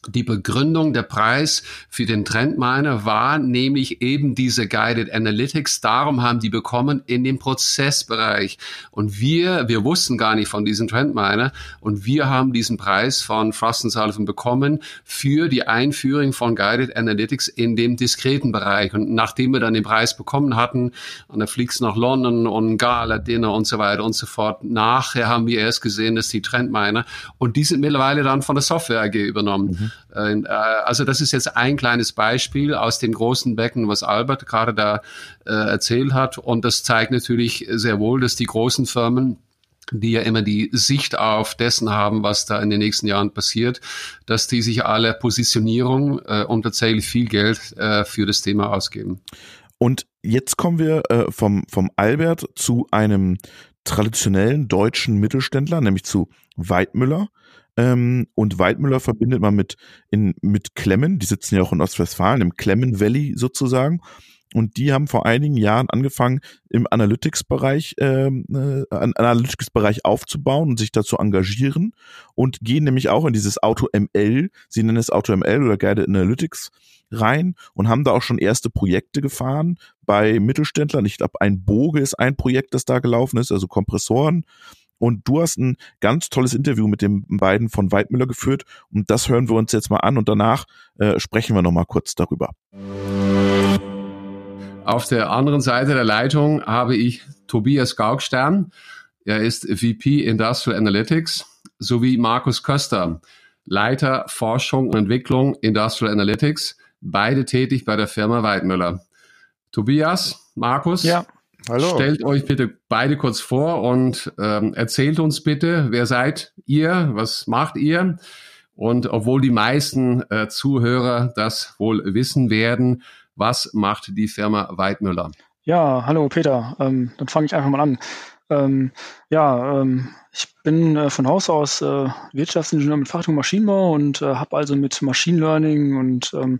die Begründung der Preis für den Trendminer war nämlich eben diese Guided Analytics. Darum haben die bekommen in dem Prozessbereich. Und wir, wir wussten gar nicht von diesem Trendminer und wir haben diesen Preis von Frost Sullivan bekommen für die Einführung von Guided Analytics in dem diskreten Bereich. Und nachdem wir dann den Preis bekommen hatten, und dann fliegst nach London und Gala Dinner und so weiter und so fort, nachher haben wir erst gesehen, dass die Trendminer und die sind mittlerweile dann von der Software AG übernommen. Mhm. Äh, äh, also das ist jetzt ein kleines Beispiel aus dem großen Becken, was Albert gerade da äh, erzählt hat. Und das zeigt natürlich sehr wohl, dass die großen Firmen die ja immer die Sicht auf dessen haben, was da in den nächsten Jahren passiert, dass die sich alle Positionierung äh, und tatsächlich viel Geld äh, für das Thema ausgeben. Und jetzt kommen wir äh, vom, vom Albert zu einem traditionellen deutschen Mittelständler, nämlich zu Weidmüller. Ähm, und Weidmüller verbindet man mit, in, mit Klemmen, die sitzen ja auch in Ostwestfalen, im Klemmen Valley sozusagen. Und die haben vor einigen Jahren angefangen, im Analytics-Bereich, ähm, äh, Analytics-Bereich aufzubauen und sich dazu engagieren und gehen nämlich auch in dieses Auto-ML, sie nennen es Auto-ML oder Guided Analytics rein und haben da auch schon erste Projekte gefahren bei Mittelständlern. Ich glaube, ein Boge ist ein Projekt, das da gelaufen ist, also Kompressoren und du hast ein ganz tolles Interview mit den beiden von Weidmüller geführt. Und das hören wir uns jetzt mal an und danach äh, sprechen wir nochmal kurz darüber. Auf der anderen Seite der Leitung habe ich Tobias Gaugstern. Er ist VP Industrial Analytics sowie Markus Köster, Leiter Forschung und Entwicklung Industrial Analytics, beide tätig bei der Firma Weidmüller. Tobias, Markus, ja. Hallo. Stellt euch bitte beide kurz vor und ähm, erzählt uns bitte, wer seid ihr, was macht ihr? Und obwohl die meisten äh, Zuhörer das wohl wissen werden, was macht die Firma Weidmüller? Ja, hallo Peter. Ähm, dann fange ich einfach mal an. Ähm, ja, ähm, ich bin äh, von Haus aus äh, Wirtschaftsingenieur mit Fachrichtung Maschinenbau und äh, habe also mit Machine Learning und ähm,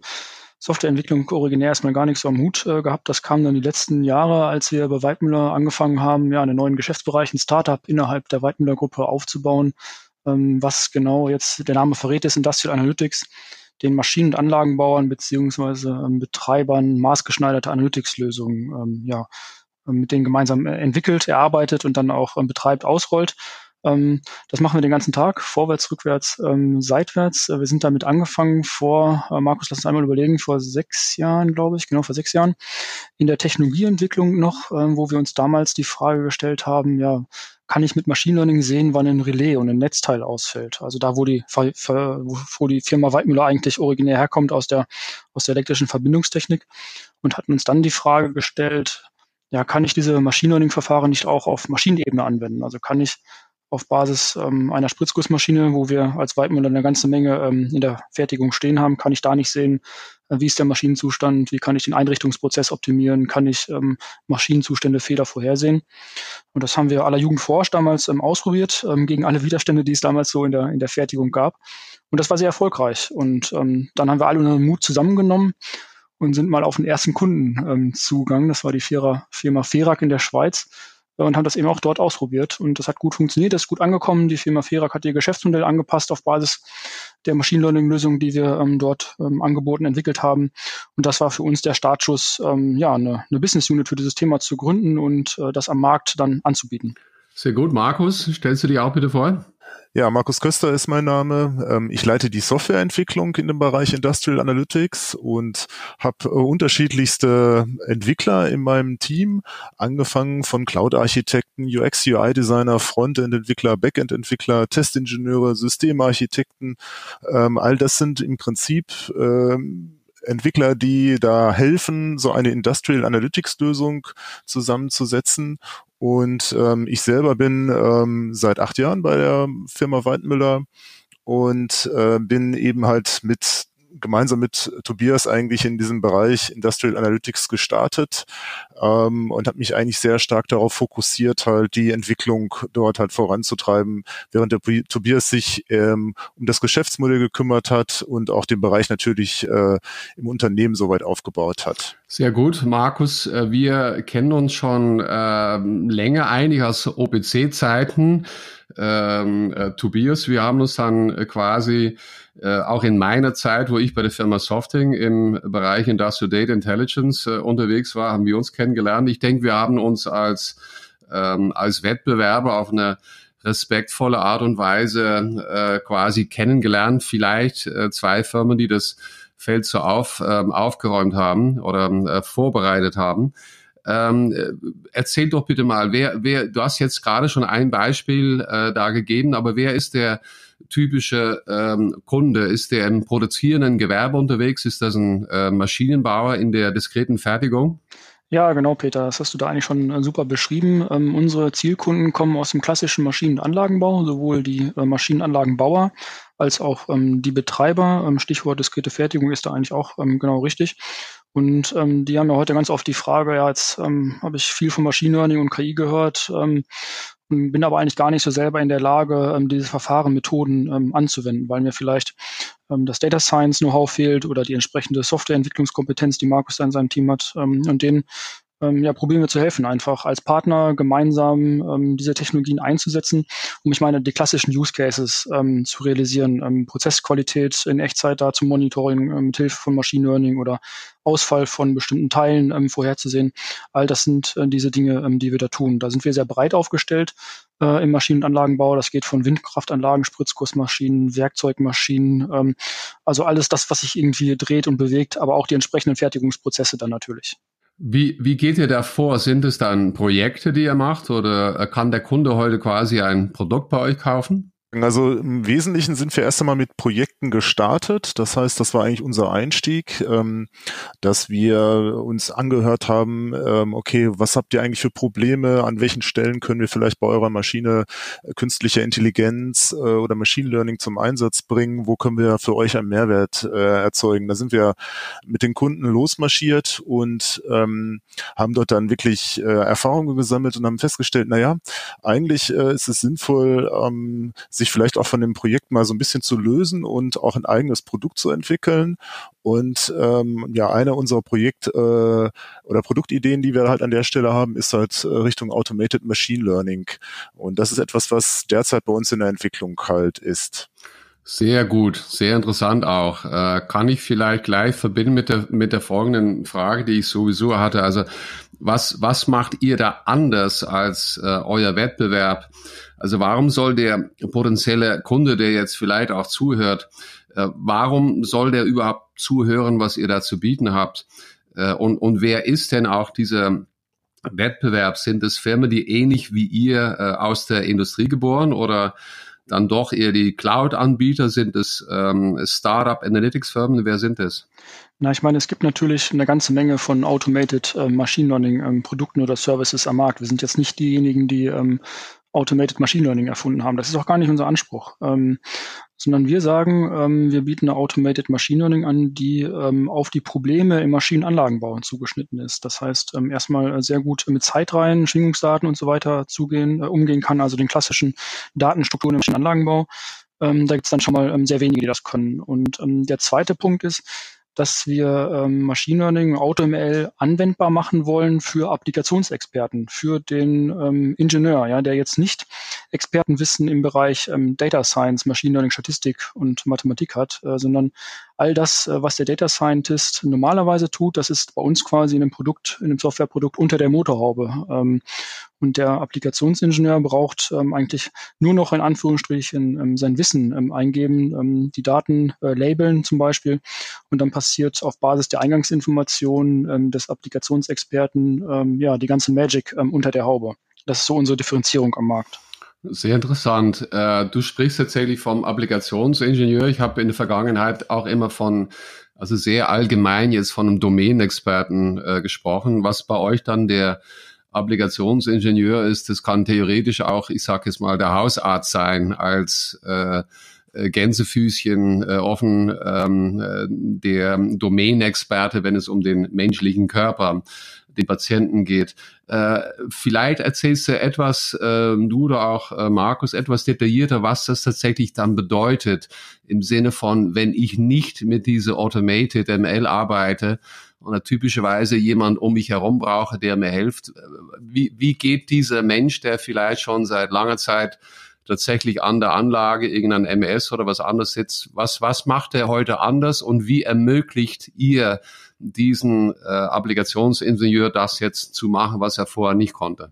Softwareentwicklung originär erstmal gar nichts so am Hut äh, gehabt. Das kam dann die letzten Jahre, als wir bei Weidmüller angefangen haben, ja, einen neuen Bereich, ein Startup innerhalb der Weidmüller-Gruppe aufzubauen, ähm, was genau jetzt der Name verrät, ist Industrial Analytics den Maschinen- und Anlagenbauern beziehungsweise ähm, Betreibern maßgeschneiderte Analytics-Lösungen ähm, ja, mit denen gemeinsam äh, entwickelt, erarbeitet und dann auch ähm, betreibt, ausrollt. Ähm, das machen wir den ganzen Tag, vorwärts, rückwärts, ähm, seitwärts. Äh, wir sind damit angefangen vor, äh, Markus, lass uns einmal überlegen, vor sechs Jahren, glaube ich, genau vor sechs Jahren, in der Technologieentwicklung noch, äh, wo wir uns damals die Frage gestellt haben, ja, kann ich mit Machine Learning sehen, wann ein Relais und ein Netzteil ausfällt. Also da, wo die, wo die Firma Weidmüller eigentlich originär herkommt aus der, aus der elektrischen Verbindungstechnik und hatten uns dann die Frage gestellt, ja, kann ich diese Machine Learning Verfahren nicht auch auf Maschinenebene anwenden? Also kann ich auf Basis ähm, einer Spritzgussmaschine, wo wir als Weidmüller eine ganze Menge ähm, in der Fertigung stehen haben, kann ich da nicht sehen, äh, wie ist der Maschinenzustand, wie kann ich den Einrichtungsprozess optimieren, kann ich ähm, Maschinenzustände, Fehler vorhersehen. Und das haben wir aller Jugend forscht damals ähm, ausprobiert, ähm, gegen alle Widerstände, die es damals so in der, in der Fertigung gab. Und das war sehr erfolgreich. Und ähm, dann haben wir alle unseren Mut zusammengenommen und sind mal auf den ersten Kunden zugegangen. Das war die Firma Ferak in der Schweiz und haben das eben auch dort ausprobiert. Und das hat gut funktioniert, das ist gut angekommen. Die Firma Ferak hat ihr Geschäftsmodell angepasst auf Basis der Machine Learning-Lösung, die wir ähm, dort ähm, angeboten, entwickelt haben. Und das war für uns der Startschuss, ähm, ja, eine, eine Business Unit für dieses Thema zu gründen und äh, das am Markt dann anzubieten. Sehr gut. Markus, stellst du dich auch bitte vor? Ja, Markus Köster ist mein Name. Ähm, ich leite die Softwareentwicklung in dem Bereich Industrial Analytics und habe äh, unterschiedlichste Entwickler in meinem Team, angefangen von Cloud-Architekten, UX-UI-Designer, Frontend-Entwickler, Backend-Entwickler, Testingenieure, Systemarchitekten. Ähm, all das sind im Prinzip ähm, Entwickler, die da helfen, so eine Industrial Analytics Lösung zusammenzusetzen und ähm, ich selber bin ähm, seit acht Jahren bei der Firma Weidmüller und äh, bin eben halt mit gemeinsam mit Tobias eigentlich in diesem Bereich Industrial Analytics gestartet ähm, und habe mich eigentlich sehr stark darauf fokussiert, halt die Entwicklung dort halt voranzutreiben, während der Tobias sich ähm, um das Geschäftsmodell gekümmert hat und auch den Bereich natürlich äh, im Unternehmen soweit aufgebaut hat. Sehr gut, Markus. Äh, wir kennen uns schon äh, länger eigentlich aus OPC-Zeiten. Ähm, äh, Tobias, wir haben uns dann quasi äh, auch in meiner Zeit, wo ich bei der Firma Softing im Bereich Industrial Data Intelligence äh, unterwegs war, haben wir uns kennengelernt. Ich denke, wir haben uns als, ähm, als Wettbewerber auf eine respektvolle Art und Weise äh, quasi kennengelernt. Vielleicht äh, zwei Firmen, die das Feld so auf, ähm, aufgeräumt haben oder äh, vorbereitet haben. Ähm, äh, erzähl doch bitte mal, wer, wer, du hast jetzt gerade schon ein Beispiel äh, da gegeben, aber wer ist der typische ähm, Kunde? Ist der im produzierenden Gewerbe unterwegs? Ist das ein äh, Maschinenbauer in der diskreten Fertigung? Ja, genau, Peter. Das hast du da eigentlich schon äh, super beschrieben. Ähm, unsere Zielkunden kommen aus dem klassischen Maschinenanlagenbau, sowohl die äh, Maschinenanlagenbauer als auch ähm, die Betreiber. Ähm, Stichwort diskrete Fertigung ist da eigentlich auch ähm, genau richtig. Und ähm, die haben ja heute ganz oft die Frage, ja, jetzt ähm, habe ich viel von Machine Learning und KI gehört, bin aber eigentlich gar nicht so selber in der Lage, ähm, diese Verfahrenmethoden ähm, anzuwenden, weil mir vielleicht ähm, das Data Science Know-how fehlt oder die entsprechende Softwareentwicklungskompetenz, die Markus da in seinem Team hat. Ähm, und denen ähm, ja, probieren wir zu helfen, einfach als Partner gemeinsam ähm, diese Technologien einzusetzen, um ich meine, die klassischen Use Cases ähm, zu realisieren, ähm, Prozessqualität in Echtzeit da zum Monitoring ähm, mit Hilfe von Machine Learning oder Ausfall von bestimmten Teilen ähm, vorherzusehen. All das sind äh, diese Dinge, ähm, die wir da tun. Da sind wir sehr breit aufgestellt äh, im Maschinen- und Anlagenbau. Das geht von Windkraftanlagen, Spritzgussmaschinen, Werkzeugmaschinen, ähm, also alles das, was sich irgendwie dreht und bewegt, aber auch die entsprechenden Fertigungsprozesse dann natürlich. Wie, wie geht ihr da vor? Sind es dann Projekte, die ihr macht oder kann der Kunde heute quasi ein Produkt bei euch kaufen? Also im Wesentlichen sind wir erst einmal mit Projekten gestartet. Das heißt, das war eigentlich unser Einstieg, ähm, dass wir uns angehört haben, ähm, okay, was habt ihr eigentlich für Probleme? An welchen Stellen können wir vielleicht bei eurer Maschine äh, künstliche Intelligenz äh, oder Machine Learning zum Einsatz bringen? Wo können wir für euch einen Mehrwert äh, erzeugen? Da sind wir mit den Kunden losmarschiert und ähm, haben dort dann wirklich Erfahrungen gesammelt und haben festgestellt, na ja, eigentlich ist es sinnvoll, sich vielleicht auch von dem Projekt mal so ein bisschen zu lösen und auch ein eigenes Produkt zu entwickeln. Und ähm, ja, eine unserer Projekt- äh, oder Produktideen, die wir halt an der Stelle haben, ist halt äh, Richtung Automated Machine Learning. Und das ist etwas, was derzeit bei uns in der Entwicklung halt ist. Sehr gut, sehr interessant auch. Äh, kann ich vielleicht gleich verbinden mit der, mit der folgenden Frage, die ich sowieso hatte. Also was, was macht ihr da anders als äh, euer Wettbewerb? Also warum soll der potenzielle Kunde, der jetzt vielleicht auch zuhört, äh, warum soll der überhaupt zuhören, was ihr da zu bieten habt? Äh, und, und wer ist denn auch dieser Wettbewerb? Sind es Firmen, die ähnlich wie ihr äh, aus der Industrie geboren oder dann doch eher die Cloud-Anbieter? Sind es ähm, Startup-Analytics-Firmen? Wer sind es? Na, ich meine, es gibt natürlich eine ganze Menge von Automated äh, Machine Learning ähm, Produkten oder Services am Markt. Wir sind jetzt nicht diejenigen, die ähm, Automated Machine Learning erfunden haben. Das ist auch gar nicht unser Anspruch. Ähm, sondern wir sagen, ähm, wir bieten eine Automated Machine Learning an, die ähm, auf die Probleme im Maschinenanlagenbau zugeschnitten ist. Das heißt, ähm, erstmal sehr gut mit Zeitreihen, Schwingungsdaten und so weiter zugehen, äh, umgehen kann, also den klassischen Datenstrukturen im Maschinenanlagenbau. Ähm, da gibt es dann schon mal ähm, sehr wenige, die das können. Und der zweite Punkt ist, dass wir ähm, Machine Learning, AutoML anwendbar machen wollen für Applikationsexperten, für den ähm, Ingenieur, ja, der jetzt nicht Expertenwissen im Bereich ähm, Data Science, Machine Learning, Statistik und Mathematik hat, äh, sondern all das, äh, was der Data Scientist normalerweise tut, das ist bei uns quasi in einem Produkt, in einem Softwareprodukt unter der Motorhaube. Ähm, und der Applikationsingenieur braucht ähm, eigentlich nur noch in Anführungsstrichen ähm, sein Wissen ähm, eingeben, ähm, die Daten äh, labeln zum Beispiel. Und dann passiert auf Basis der Eingangsinformationen ähm, des Applikationsexperten ähm, ja die ganze Magic unter der Haube. Das ist so unsere Differenzierung am Markt. Sehr interessant. Äh, du sprichst tatsächlich vom Applikationsingenieur. Ich habe in der Vergangenheit auch immer von, also sehr allgemein jetzt von einem Domänexperten äh, gesprochen. Was bei euch dann der Applikationsingenieur ist, das kann theoretisch auch, ich sage jetzt mal, der Hausarzt sein als äh, Gänsefüßchen äh, offen, ähm, äh, der Domänexperte, wenn es um den menschlichen Körper, den Patienten geht. Äh, vielleicht erzählst du etwas, äh, du oder auch äh, Markus, etwas detaillierter, was das tatsächlich dann bedeutet, im Sinne von, wenn ich nicht mit dieser Automated ML arbeite, und typischerweise jemand um mich herum brauche, der mir hilft. Wie, wie geht dieser Mensch, der vielleicht schon seit langer Zeit tatsächlich an der Anlage irgendein MS oder was anderes sitzt. Was, was macht er heute anders und wie ermöglicht ihr diesen äh, Applikationsingenieur das jetzt zu machen, was er vorher nicht konnte?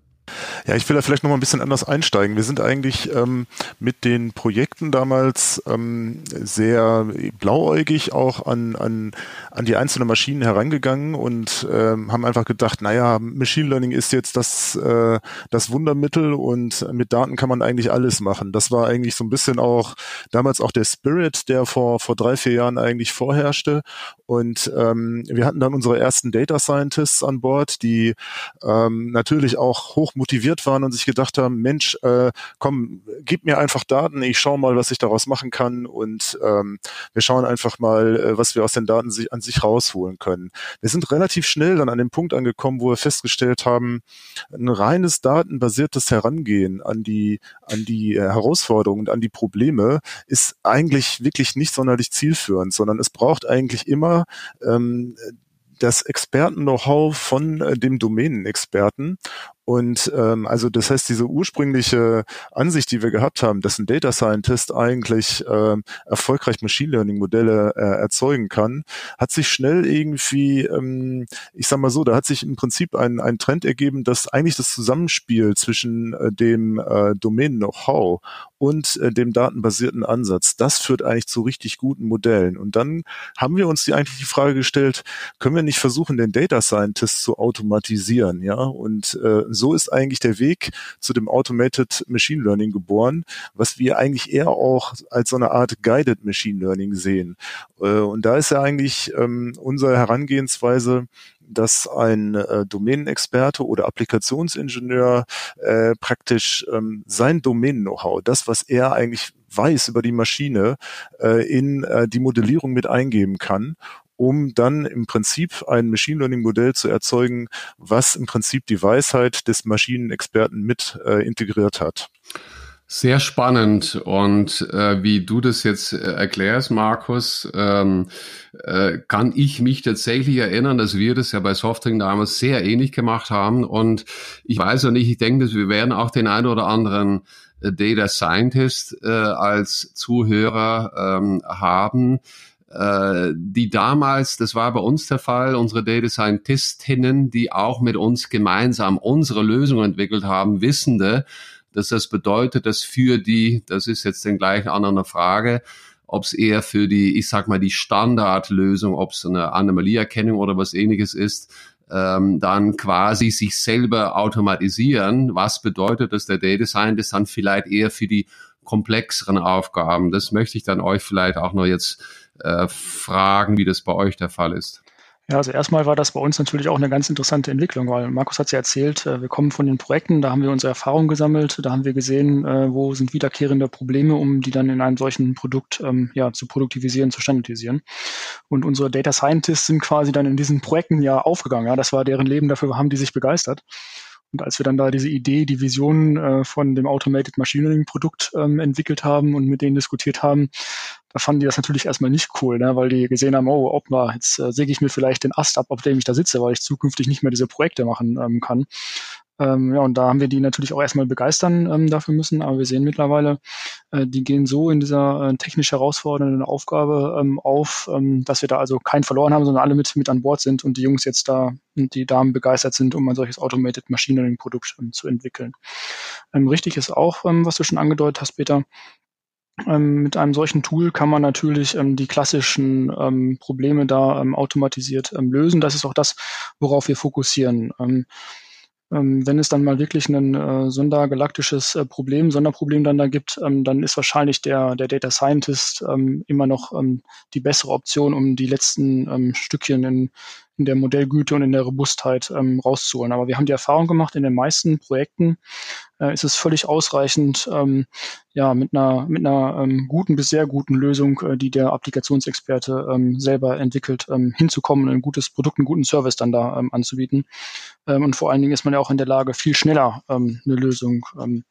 Ja, ich will da vielleicht noch mal ein bisschen anders einsteigen. Wir sind eigentlich ähm, mit den Projekten damals ähm, sehr blauäugig auch an, an, an die einzelnen Maschinen herangegangen und ähm, haben einfach gedacht, naja, Machine Learning ist jetzt das, äh, das Wundermittel und mit Daten kann man eigentlich alles machen. Das war eigentlich so ein bisschen auch damals auch der Spirit, der vor, vor drei, vier Jahren eigentlich vorherrschte. Und ähm, wir hatten dann unsere ersten Data Scientists an Bord, die ähm, natürlich auch hoch motiviert waren und sich gedacht haben, Mensch, äh, komm, gib mir einfach Daten, ich schaue mal, was ich daraus machen kann und ähm, wir schauen einfach mal, äh, was wir aus den Daten sich, an sich rausholen können. Wir sind relativ schnell dann an dem Punkt angekommen, wo wir festgestellt haben, ein reines datenbasiertes Herangehen an die, an die äh, Herausforderungen und an die Probleme ist eigentlich wirklich nicht sonderlich zielführend, sondern es braucht eigentlich immer ähm, das Experten-Know-how von äh, dem Domänenexperten und ähm, also das heißt, diese ursprüngliche Ansicht, die wir gehabt haben, dass ein Data Scientist eigentlich äh, erfolgreich Machine Learning Modelle äh, erzeugen kann, hat sich schnell irgendwie, ähm, ich sag mal so, da hat sich im Prinzip ein, ein Trend ergeben, dass eigentlich das Zusammenspiel zwischen äh, dem äh, Domain Know-how und äh, dem datenbasierten Ansatz, das führt eigentlich zu richtig guten Modellen. Und dann haben wir uns die eigentlich die Frage gestellt, können wir nicht versuchen, den Data Scientist zu automatisieren, ja, und äh, so ist eigentlich der Weg zu dem Automated Machine Learning geboren, was wir eigentlich eher auch als so eine Art Guided Machine Learning sehen. Äh, und da ist ja eigentlich ähm, unsere Herangehensweise, dass ein äh, Domänenexperte oder Applikationsingenieur äh, praktisch ähm, sein Domänen-Know-how, das, was er eigentlich weiß über die Maschine, äh, in äh, die Modellierung mit eingeben kann um dann im Prinzip ein Machine Learning Modell zu erzeugen, was im Prinzip die Weisheit des Maschinenexperten mit äh, integriert hat. Sehr spannend. Und äh, wie du das jetzt äh, erklärst, Markus, ähm, äh, kann ich mich tatsächlich erinnern, dass wir das ja bei Softring damals sehr ähnlich gemacht haben. Und ich weiß auch nicht, ich denke, dass wir werden auch den einen oder anderen äh, Data Scientist äh, als Zuhörer ähm, haben, die damals, das war bei uns der Fall, unsere Data Scientistinnen, die auch mit uns gemeinsam unsere Lösung entwickelt haben, wissende, dass das bedeutet, dass für die, das ist jetzt den gleichen anderen Frage, ob es eher für die, ich sag mal, die Standardlösung, ob es eine Anomalieerkennung oder was ähnliches ist, ähm, dann quasi sich selber automatisieren. Was bedeutet, dass der Data Scientist dann vielleicht eher für die komplexeren Aufgaben, das möchte ich dann euch vielleicht auch noch jetzt äh, fragen, wie das bei euch der Fall ist. Ja, also erstmal war das bei uns natürlich auch eine ganz interessante Entwicklung, weil Markus hat es ja erzählt, äh, wir kommen von den Projekten, da haben wir unsere Erfahrungen gesammelt, da haben wir gesehen, äh, wo sind wiederkehrende Probleme, um die dann in einem solchen Produkt ähm, ja, zu produktivisieren, zu standardisieren. Und unsere Data Scientists sind quasi dann in diesen Projekten ja aufgegangen. Ja, das war deren Leben, dafür haben die sich begeistert. Und als wir dann da diese Idee, die Vision äh, von dem Automated Machine Learning Produkt ähm, entwickelt haben und mit denen diskutiert haben, da fanden die das natürlich erstmal nicht cool, ne? weil die gesehen haben, oh, ob mal, jetzt äh, säge ich mir vielleicht den Ast ab, auf dem ich da sitze, weil ich zukünftig nicht mehr diese Projekte machen ähm, kann. Ähm, ja, und da haben wir die natürlich auch erstmal begeistern ähm, dafür müssen, aber wir sehen mittlerweile, äh, die gehen so in dieser äh, technisch herausfordernden Aufgabe ähm, auf, ähm, dass wir da also keinen verloren haben, sondern alle mit, mit an Bord sind und die Jungs jetzt da und die Damen begeistert sind, um ein solches Automated Machine Learning Produkt ähm, zu entwickeln. Ähm, richtig ist auch, was du schon angedeutet hast, Peter, ähm, mit einem solchen Tool kann man natürlich ähm, die klassischen ähm, Probleme da automatisiert lösen. Das ist auch das, worauf wir fokussieren. Ähm, wenn es dann mal wirklich ein äh, sondergalaktisches äh, Problem, Sonderproblem dann da gibt, ähm, dann ist wahrscheinlich der, der Data Scientist ähm, immer noch ähm, die bessere Option, um die letzten ähm, Stückchen in, in der Modellgüte und in der Robustheit ähm, rauszuholen. Aber wir haben die Erfahrung gemacht, in den meisten Projekten äh, ist es völlig ausreichend, ähm, ja, mit einer, mit einer ähm, guten bis sehr guten Lösung, äh, die der Applikationsexperte ähm, selber entwickelt, ähm, hinzukommen und ein gutes Produkt, einen guten Service dann da ähm, anzubieten. Ähm, und vor allen Dingen ist man ja auch in der Lage, viel schneller ähm, eine Lösung ähm,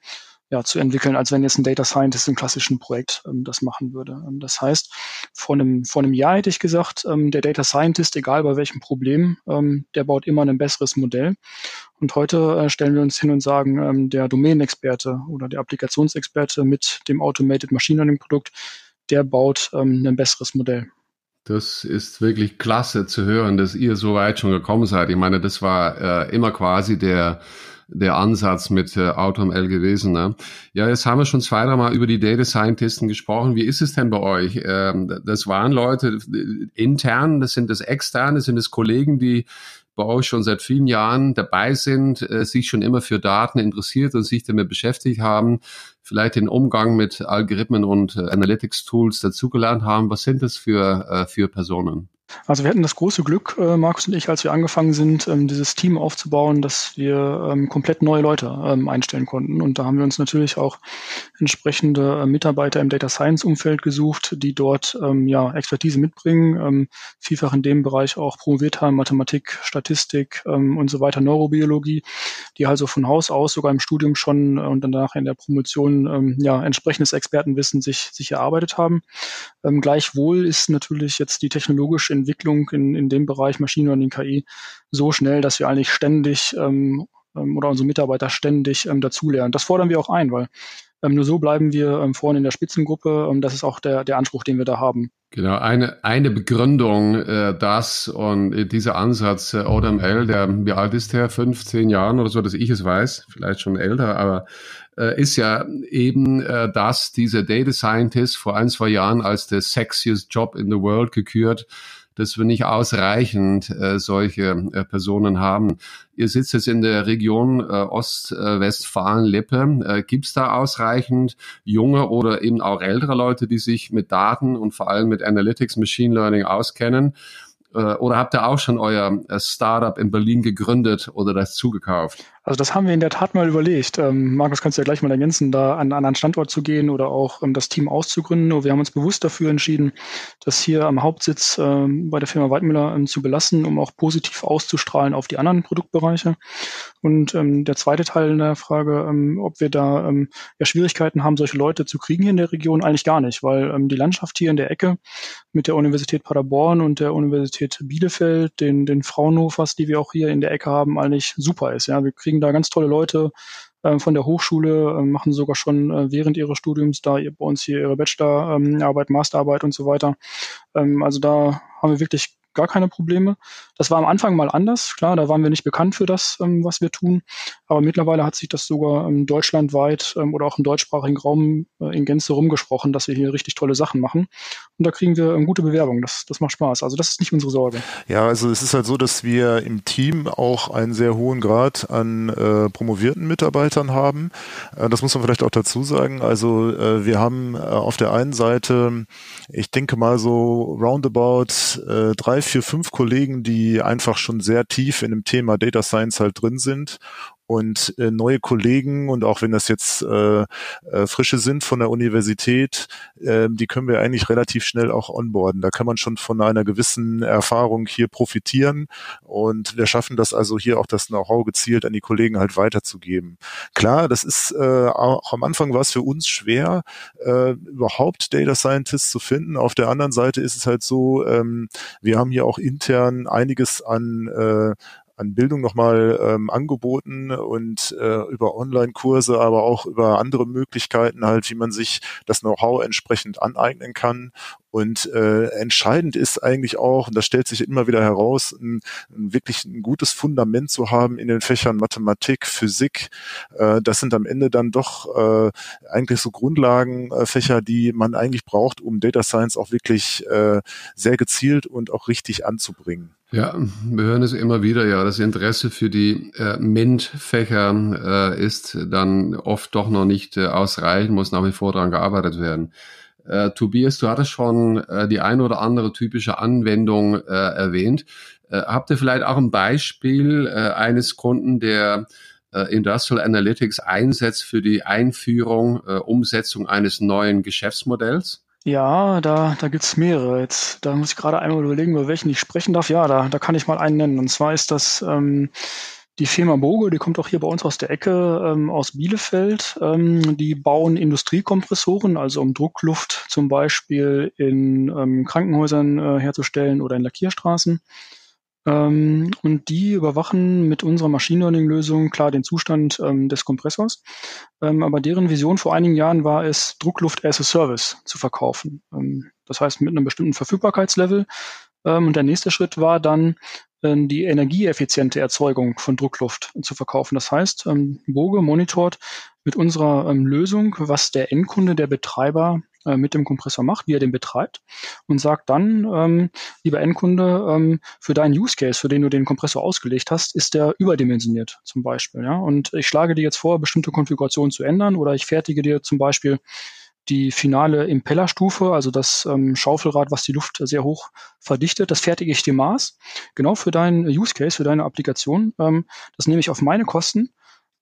ja, zu entwickeln, als wenn jetzt ein Data Scientist im klassischen Projekt ähm, das machen würde. Ähm, das heißt, vor einem, vor einem Jahr hätte ich gesagt, ähm, der Data Scientist, egal bei welchem Problem, ähm, der baut immer ein besseres Modell. Und heute äh, stellen wir uns hin und sagen, ähm, der Domänenexperte oder der Applikationsexperte mit dem Automated Machine Learning Produkt, der baut ähm, ein besseres Modell. Das ist wirklich klasse zu hören, dass ihr so weit schon gekommen seid. Ich meine, das war äh, immer quasi der der Ansatz mit äh, AutoML gewesen. Ne? Ja, jetzt haben wir schon zwei, drei Mal über die Data Scientisten gesprochen. Wie ist es denn bei euch? Ähm, das waren Leute äh, intern, das sind das externe, das sind das Kollegen, die bei euch schon seit vielen Jahren dabei sind, äh, sich schon immer für Daten interessiert und sich damit beschäftigt haben, vielleicht den Umgang mit Algorithmen und äh, Analytics-Tools dazugelernt haben. Was sind das für, äh, für Personen? Also wir hatten das große Glück, äh, Markus und ich, als wir angefangen sind, ähm, dieses Team aufzubauen, dass wir ähm, komplett neue Leute ähm, einstellen konnten. Und da haben wir uns natürlich auch entsprechende äh, Mitarbeiter im Data Science Umfeld gesucht, die dort ähm, ja Expertise mitbringen, ähm, vielfach in dem Bereich auch promoviert haben, Mathematik, Statistik ähm, und so weiter, Neurobiologie, die also von Haus aus sogar im Studium schon äh, und danach in der Promotion ja entsprechendes Expertenwissen sich, sich erarbeitet haben. Gleichwohl ist natürlich jetzt die technologische Entwicklung in, in dem Bereich Machine Learning KI so schnell, dass wir eigentlich ständig ähm, ähm, oder unsere Mitarbeiter ständig ähm, dazulernen. Das fordern wir auch ein, weil ähm, nur so bleiben wir ähm, vorne in der Spitzengruppe. Ähm, das ist auch der, der Anspruch, den wir da haben. Genau, eine, eine Begründung, äh, das und äh, dieser Ansatz äh, ODML, der, wie alt ist der? 15 Jahren oder so, dass ich es weiß, vielleicht schon älter, aber äh, ist ja eben, äh, dass dieser Data Scientist vor ein, zwei Jahren als der sexiest Job in the world gekürt dass wir nicht ausreichend äh, solche äh, Personen haben. Ihr sitzt jetzt in der Region äh, Ostwestfalen-Lippe. Äh, Gibt es da ausreichend junge oder eben auch ältere Leute, die sich mit Daten und vor allem mit Analytics, Machine Learning auskennen? Äh, oder habt ihr auch schon euer äh, Startup in Berlin gegründet oder das zugekauft? Also das haben wir in der Tat mal überlegt. Ähm, Markus, kannst du ja gleich mal ergänzen, da an einen anderen Standort zu gehen oder auch ähm, das Team auszugründen. Und wir haben uns bewusst dafür entschieden, das hier am Hauptsitz ähm, bei der Firma Weidmüller ähm, zu belassen, um auch positiv auszustrahlen auf die anderen Produktbereiche. Und ähm, der zweite Teil der Frage, ähm, ob wir da ja, Schwierigkeiten haben, solche Leute zu kriegen hier in der Region, eigentlich gar nicht, weil die Landschaft hier in der Ecke mit der Universität Paderborn und der Universität Bielefeld, den, den Fraunhofers, die wir auch hier in der Ecke haben, eigentlich super ist. Ja, wir kriegen da ganz tolle Leute äh, von der Hochschule, äh, machen sogar schon äh, während ihres Studiums da bei uns hier ihre Bachelorarbeit, Masterarbeit und so weiter. Ähm, also da haben wir wirklich gar keine Probleme. Das war am Anfang mal anders. Klar, da waren wir nicht bekannt für das, ähm, was wir tun. Aber mittlerweile hat sich das sogar ähm, deutschlandweit ähm, oder auch im deutschsprachigen Raum äh, in Gänze rumgesprochen, dass wir hier richtig tolle Sachen machen. Und da kriegen wir ähm, gute Bewerbungen. Das, das macht Spaß. Also das ist nicht unsere Sorge. Ja, also es ist halt so, dass wir im Team auch einen sehr hohen Grad an äh, promovierten Mitarbeitern haben. Äh, das muss man vielleicht auch dazu sagen. Also äh, wir haben äh, auf der einen Seite, ich denke mal so roundabout äh, drei drei, vier, fünf Kollegen, die einfach schon sehr tief in dem Thema Data Science halt drin sind und äh, neue Kollegen und auch wenn das jetzt äh, äh, frische sind von der Universität, äh, die können wir eigentlich relativ schnell auch onboarden. Da kann man schon von einer gewissen Erfahrung hier profitieren und wir schaffen das also hier auch das Know-how gezielt an die Kollegen halt weiterzugeben. Klar, das ist äh, auch am Anfang war es für uns schwer, äh, überhaupt Data Scientists zu finden. Auf der anderen Seite ist es halt so, ähm, wir haben hier auch intern einiges an äh, an Bildung nochmal ähm, angeboten und äh, über Online-Kurse, aber auch über andere Möglichkeiten halt, wie man sich das Know-how entsprechend aneignen kann. Und äh, entscheidend ist eigentlich auch, und das stellt sich immer wieder heraus, ein, ein wirklich ein gutes Fundament zu haben in den Fächern Mathematik, Physik. Äh, das sind am Ende dann doch äh, eigentlich so Grundlagenfächer, die man eigentlich braucht, um Data Science auch wirklich äh, sehr gezielt und auch richtig anzubringen. Ja, wir hören es immer wieder, ja, das Interesse für die äh, MINT-Fächer äh, ist dann oft doch noch nicht äh, ausreichend, muss nach wie vor daran gearbeitet werden. Äh, Tobias, du hattest schon äh, die ein oder andere typische Anwendung äh, erwähnt. Äh, habt ihr vielleicht auch ein Beispiel äh, eines Kunden, der äh, Industrial Analytics einsetzt für die Einführung, Umsetzung eines neuen Geschäftsmodells? Ja, da, da gibt's mehrere. Jetzt, da muss ich gerade einmal überlegen, über welchen ich sprechen darf. Ja, da, da kann ich mal einen nennen. Und zwar ist das ähm, die Firma Boge, die kommt auch hier bei uns aus der Ecke, ähm, aus Bielefeld. Ähm, die bauen Industriekompressoren, also um Druckluft zum Beispiel in ähm, Krankenhäusern äh, herzustellen oder in Lackierstraßen. Ähm, und die überwachen mit unserer Machine Learning-Lösung klar den Zustand ähm, des Kompressors. Ähm, aber deren Vision vor einigen Jahren war es, Druckluft as a Service zu verkaufen. Ähm, das heißt, mit einem bestimmten Verfügbarkeitslevel. Ähm, und der nächste Schritt war dann, die energieeffiziente Erzeugung von Druckluft zu verkaufen. Das heißt, Boge monitort mit unserer Lösung, was der Endkunde, der Betreiber äh, mit dem Kompressor macht, wie er den betreibt und sagt dann, ähm, lieber Endkunde, ähm, für deinen Use Case, für den du den Kompressor ausgelegt hast, ist der überdimensioniert zum Beispiel. Ja? Und ich schlage dir jetzt vor, bestimmte Konfigurationen zu ändern oder ich fertige dir zum Beispiel die finale Impellerstufe, also das ähm, Schaufelrad, was die Luft sehr hoch verdichtet, das fertige ich dir Maß, genau für deinen Use Case, für deine Applikation. Ähm, das nehme ich auf meine Kosten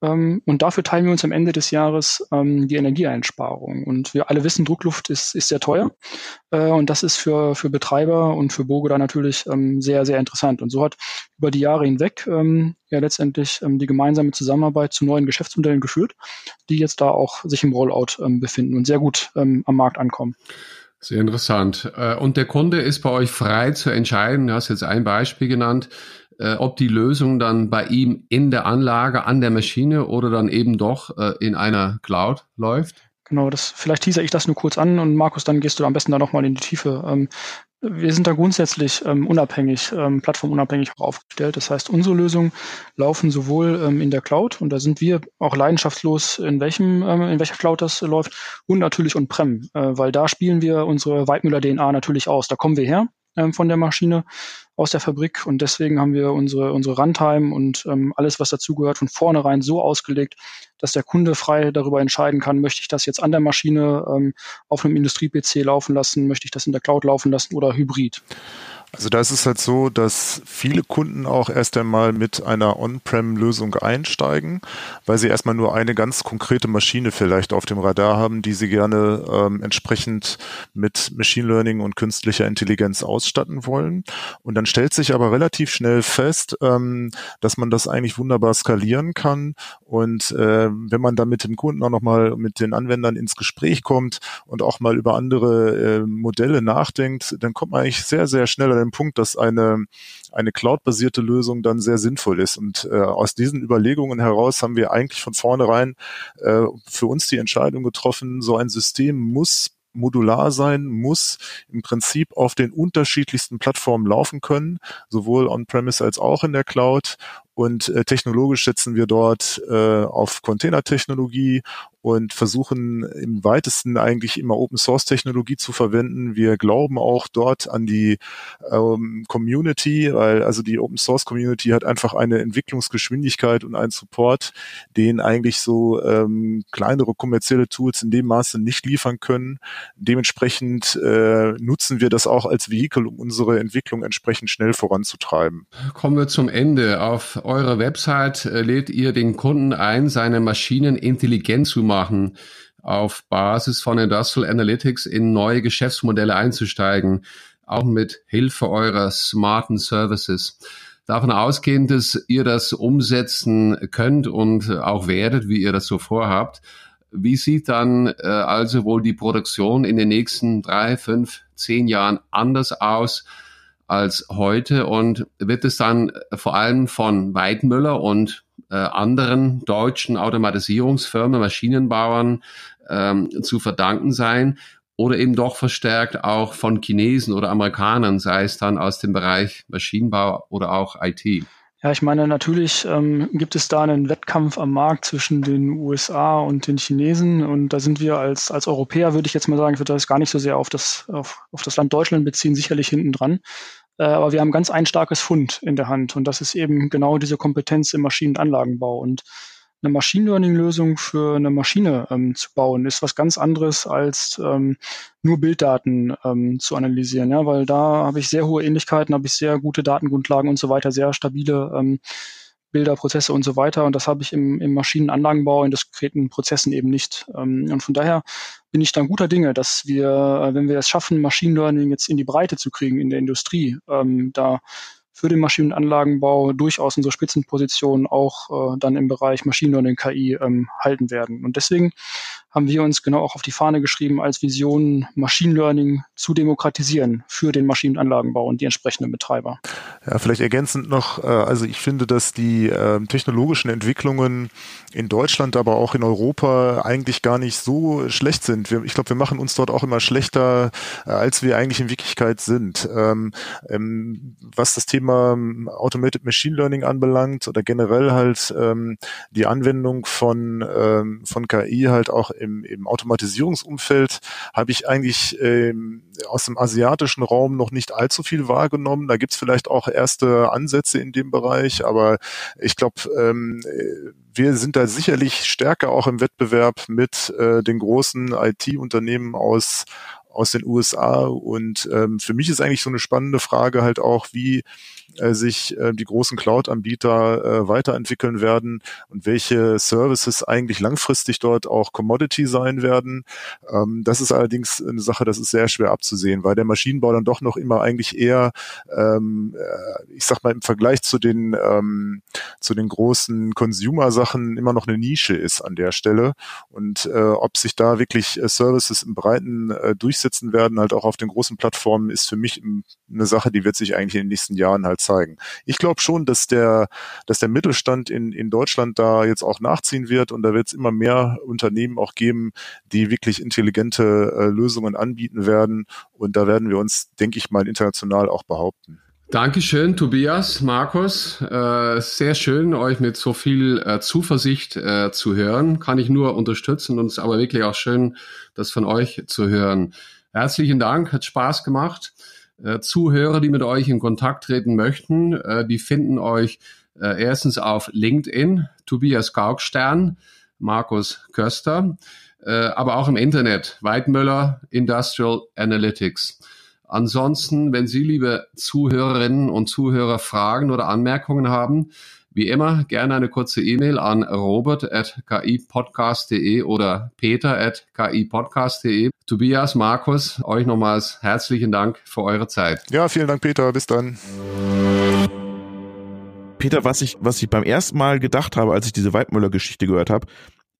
ähm, und dafür teilen wir uns am Ende des Jahres ähm, die Energieeinsparung. Und wir alle wissen, Druckluft ist, ist sehr teuer. Äh, und das ist für, für Betreiber und für Bogo da natürlich ähm, sehr, sehr interessant. Und so hat über die Jahre hinweg ähm, ja letztendlich ähm, die gemeinsame Zusammenarbeit zu neuen Geschäftsmodellen geführt, die jetzt da auch sich im Rollout ähm, befinden und sehr gut am Markt ankommen. Sehr interessant. Äh, und der Kunde ist bei euch frei zu entscheiden. Du hast jetzt ein Beispiel genannt äh, ob die Lösung dann bei ihm in der Anlage, an der Maschine oder dann eben doch äh, in einer Cloud läuft? Genau, das, vielleicht teaser ich das nur kurz an und Markus, dann gehst du am besten da nochmal in die Tiefe. Ähm, wir sind da grundsätzlich ähm, unabhängig, ähm, plattformunabhängig aufgestellt. Das heißt, unsere Lösungen laufen sowohl ähm, in der Cloud und da sind wir auch leidenschaftslos, in welchem, ähm, in welcher Cloud das läuft und natürlich on-prem, äh, weil da spielen wir unsere Weidmüller DNA natürlich aus. Da kommen wir her ähm, von der Maschine aus der Fabrik und deswegen haben wir unsere, unsere Runtime und ähm, alles, was dazugehört, von vornherein so ausgelegt, dass der Kunde frei darüber entscheiden kann, möchte ich das jetzt an der Maschine ähm, auf einem Industrie-PC laufen lassen, möchte ich das in der Cloud laufen lassen oder hybrid. Also da ist es halt so, dass viele Kunden auch erst einmal mit einer On-Prem-Lösung einsteigen, weil sie erstmal nur eine ganz konkrete Maschine vielleicht auf dem Radar haben, die sie gerne ähm, entsprechend mit Machine Learning und künstlicher Intelligenz ausstatten wollen. Und dann stellt sich aber relativ schnell fest, ähm, dass man das eigentlich wunderbar skalieren kann. Und äh, wenn man dann mit dem Kunden auch nochmal mit den Anwendern ins Gespräch kommt und auch mal über andere äh, Modelle nachdenkt, dann kommt man eigentlich sehr, sehr schnell an den Punkt, dass eine, eine Cloud-basierte Lösung dann sehr sinnvoll ist. Und äh, aus diesen Überlegungen heraus haben wir eigentlich von vornherein äh, für uns die Entscheidung getroffen, so ein System muss modular sein, muss im Prinzip auf den unterschiedlichsten Plattformen laufen können, sowohl on-premise als auch in der Cloud. Und äh, technologisch setzen wir dort äh, auf Containertechnologie und versuchen im weitesten eigentlich immer Open Source Technologie zu verwenden. Wir glauben auch dort an die ähm, Community, weil also die Open Source Community hat einfach eine Entwicklungsgeschwindigkeit und einen Support, den eigentlich so ähm, kleinere kommerzielle Tools in dem Maße nicht liefern können. Dementsprechend äh, nutzen wir das auch als Vehikel, um unsere Entwicklung entsprechend schnell voranzutreiben. Kommen wir zum Ende. Auf eurer Website äh, lädt ihr den Kunden ein, seine Maschinen intelligent zu machen, auf Basis von Industrial Analytics in neue Geschäftsmodelle einzusteigen, auch mit Hilfe eurer smarten Services. Davon ausgehend, dass ihr das umsetzen könnt und auch werdet, wie ihr das so vorhabt. Wie sieht dann äh, also wohl die Produktion in den nächsten drei, fünf, zehn Jahren anders aus? als heute und wird es dann vor allem von Weidmüller und äh, anderen deutschen Automatisierungsfirmen, Maschinenbauern ähm, zu verdanken sein oder eben doch verstärkt auch von Chinesen oder Amerikanern, sei es dann aus dem Bereich Maschinenbau oder auch IT. Ja, ich meine, natürlich ähm, gibt es da einen Wettkampf am Markt zwischen den USA und den Chinesen. Und da sind wir als, als Europäer, würde ich jetzt mal sagen, ich würde das gar nicht so sehr auf das, auf, auf das Land Deutschland beziehen, sicherlich hinten dran. Äh, aber wir haben ganz ein starkes Fund in der Hand und das ist eben genau diese Kompetenz im Maschinenanlagenbau. Und eine Machine Learning-Lösung für eine Maschine ähm, zu bauen, ist was ganz anderes als ähm, nur Bilddaten ähm, zu analysieren, ja, weil da habe ich sehr hohe Ähnlichkeiten, habe ich sehr gute Datengrundlagen und so weiter, sehr stabile ähm, Bilder, Prozesse und so weiter. Und das habe ich im, im Maschinenanlagenbau in diskreten Prozessen eben nicht. Ähm, und von daher bin ich dann guter Dinge, dass wir, äh, wenn wir es schaffen, Machine Learning jetzt in die Breite zu kriegen in der Industrie, ähm, da für den Maschinenanlagenbau durchaus unsere Spitzenposition auch äh, dann im Bereich Machine Learning KI ähm, halten werden. Und deswegen haben wir uns genau auch auf die Fahne geschrieben, als Vision Machine Learning zu demokratisieren für den Maschinenanlagenbau und die entsprechenden Betreiber. Ja, vielleicht ergänzend noch, äh, also ich finde, dass die äh, technologischen Entwicklungen in Deutschland, aber auch in Europa eigentlich gar nicht so schlecht sind. Ich glaube, wir machen uns dort auch immer schlechter, äh, als wir eigentlich in Wirklichkeit sind. Ähm, ähm, was das Thema ähm, Automated Machine Learning anbelangt oder generell halt ähm, die Anwendung von, ähm, von KI halt auch im, im Automatisierungsumfeld habe ich eigentlich ähm, aus dem asiatischen Raum noch nicht allzu viel wahrgenommen. Da gibt's vielleicht auch erste Ansätze in dem Bereich, aber ich glaube, ähm, wir sind da sicherlich stärker auch im Wettbewerb mit äh, den großen IT-Unternehmen aus aus den USA. Und ähm, für mich ist eigentlich so eine spannende Frage halt auch, wie äh, sich äh, die großen Cloud-Anbieter äh, weiterentwickeln werden und welche Services eigentlich langfristig dort auch Commodity sein werden. Ähm, das ist allerdings eine Sache, das ist sehr schwer abzusehen, weil der Maschinenbau dann doch noch immer eigentlich eher, ähm, äh, ich sag mal, im Vergleich zu den, ähm, zu den großen Consumer-Sachen immer noch eine Nische ist an der Stelle. Und äh, ob sich da wirklich äh, Services im Breiten äh, durchsetzen werden, halt auch auf den großen Plattformen, ist für mich eine Sache, die wird sich eigentlich in den nächsten Jahren halt zeigen. Ich glaube schon, dass der, dass der Mittelstand in, in Deutschland da jetzt auch nachziehen wird und da wird es immer mehr Unternehmen auch geben, die wirklich intelligente äh, Lösungen anbieten werden. Und da werden wir uns, denke ich mal, international auch behaupten. Dankeschön, Tobias, Markus. Äh, sehr schön, euch mit so viel äh, Zuversicht äh, zu hören. Kann ich nur unterstützen und es ist aber wirklich auch schön, das von euch zu hören. Herzlichen Dank, hat Spaß gemacht. Äh, Zuhörer, die mit euch in Kontakt treten möchten, äh, die finden euch äh, erstens auf LinkedIn, Tobias Gaugstern, Markus Köster, äh, aber auch im Internet, Weidmüller Industrial Analytics. Ansonsten, wenn Sie, liebe Zuhörerinnen und Zuhörer, Fragen oder Anmerkungen haben, wie immer gerne eine kurze E-Mail an robert.kipodcast.de oder peter.kipodcast.de. Tobias, Markus, euch nochmals herzlichen Dank für eure Zeit. Ja, vielen Dank, Peter. Bis dann. Peter, was ich, was ich beim ersten Mal gedacht habe, als ich diese Weidmüller-Geschichte gehört habe,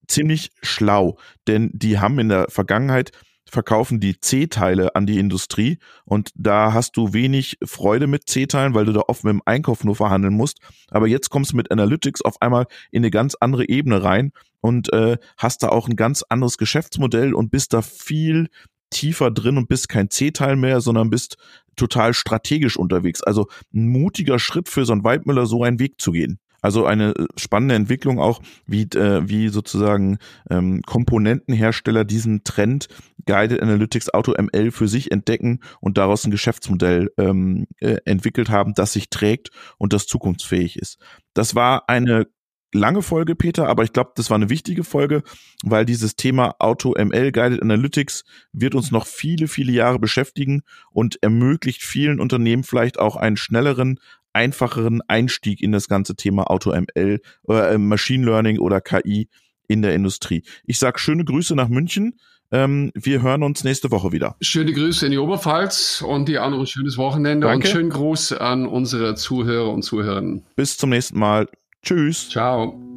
ziemlich schlau, denn die haben in der Vergangenheit verkaufen die C-Teile an die Industrie und da hast du wenig Freude mit C-Teilen, weil du da oft mit dem Einkauf nur verhandeln musst. Aber jetzt kommst du mit Analytics auf einmal in eine ganz andere Ebene rein und äh, hast da auch ein ganz anderes Geschäftsmodell und bist da viel tiefer drin und bist kein C-Teil mehr, sondern bist total strategisch unterwegs. Also ein mutiger Schritt für so ein Weidmüller, so einen Weg zu gehen. Also eine äh, spannende Entwicklung auch, wie, äh, wie sozusagen ähm, Komponentenhersteller diesen Trend Guided Analytics Auto ML für sich entdecken und daraus ein Geschäftsmodell ähm, äh, entwickelt haben, das sich trägt und das zukunftsfähig ist. Das war eine lange Folge, Peter, aber ich glaube, das war eine wichtige Folge, weil dieses Thema Auto ML Guided Analytics wird uns noch viele, viele Jahre beschäftigen und ermöglicht vielen Unternehmen vielleicht auch einen schnelleren, einfacheren Einstieg in das ganze Thema AutoML oder äh, Machine Learning oder KI in der Industrie. Ich sage schöne Grüße nach München. Ähm, wir hören uns nächste Woche wieder. Schöne Grüße in die Oberpfalz und die ein schönes Wochenende Danke. und schönen Gruß an unsere Zuhörer und Zuhörerinnen. Bis zum nächsten Mal. Tschüss. Ciao.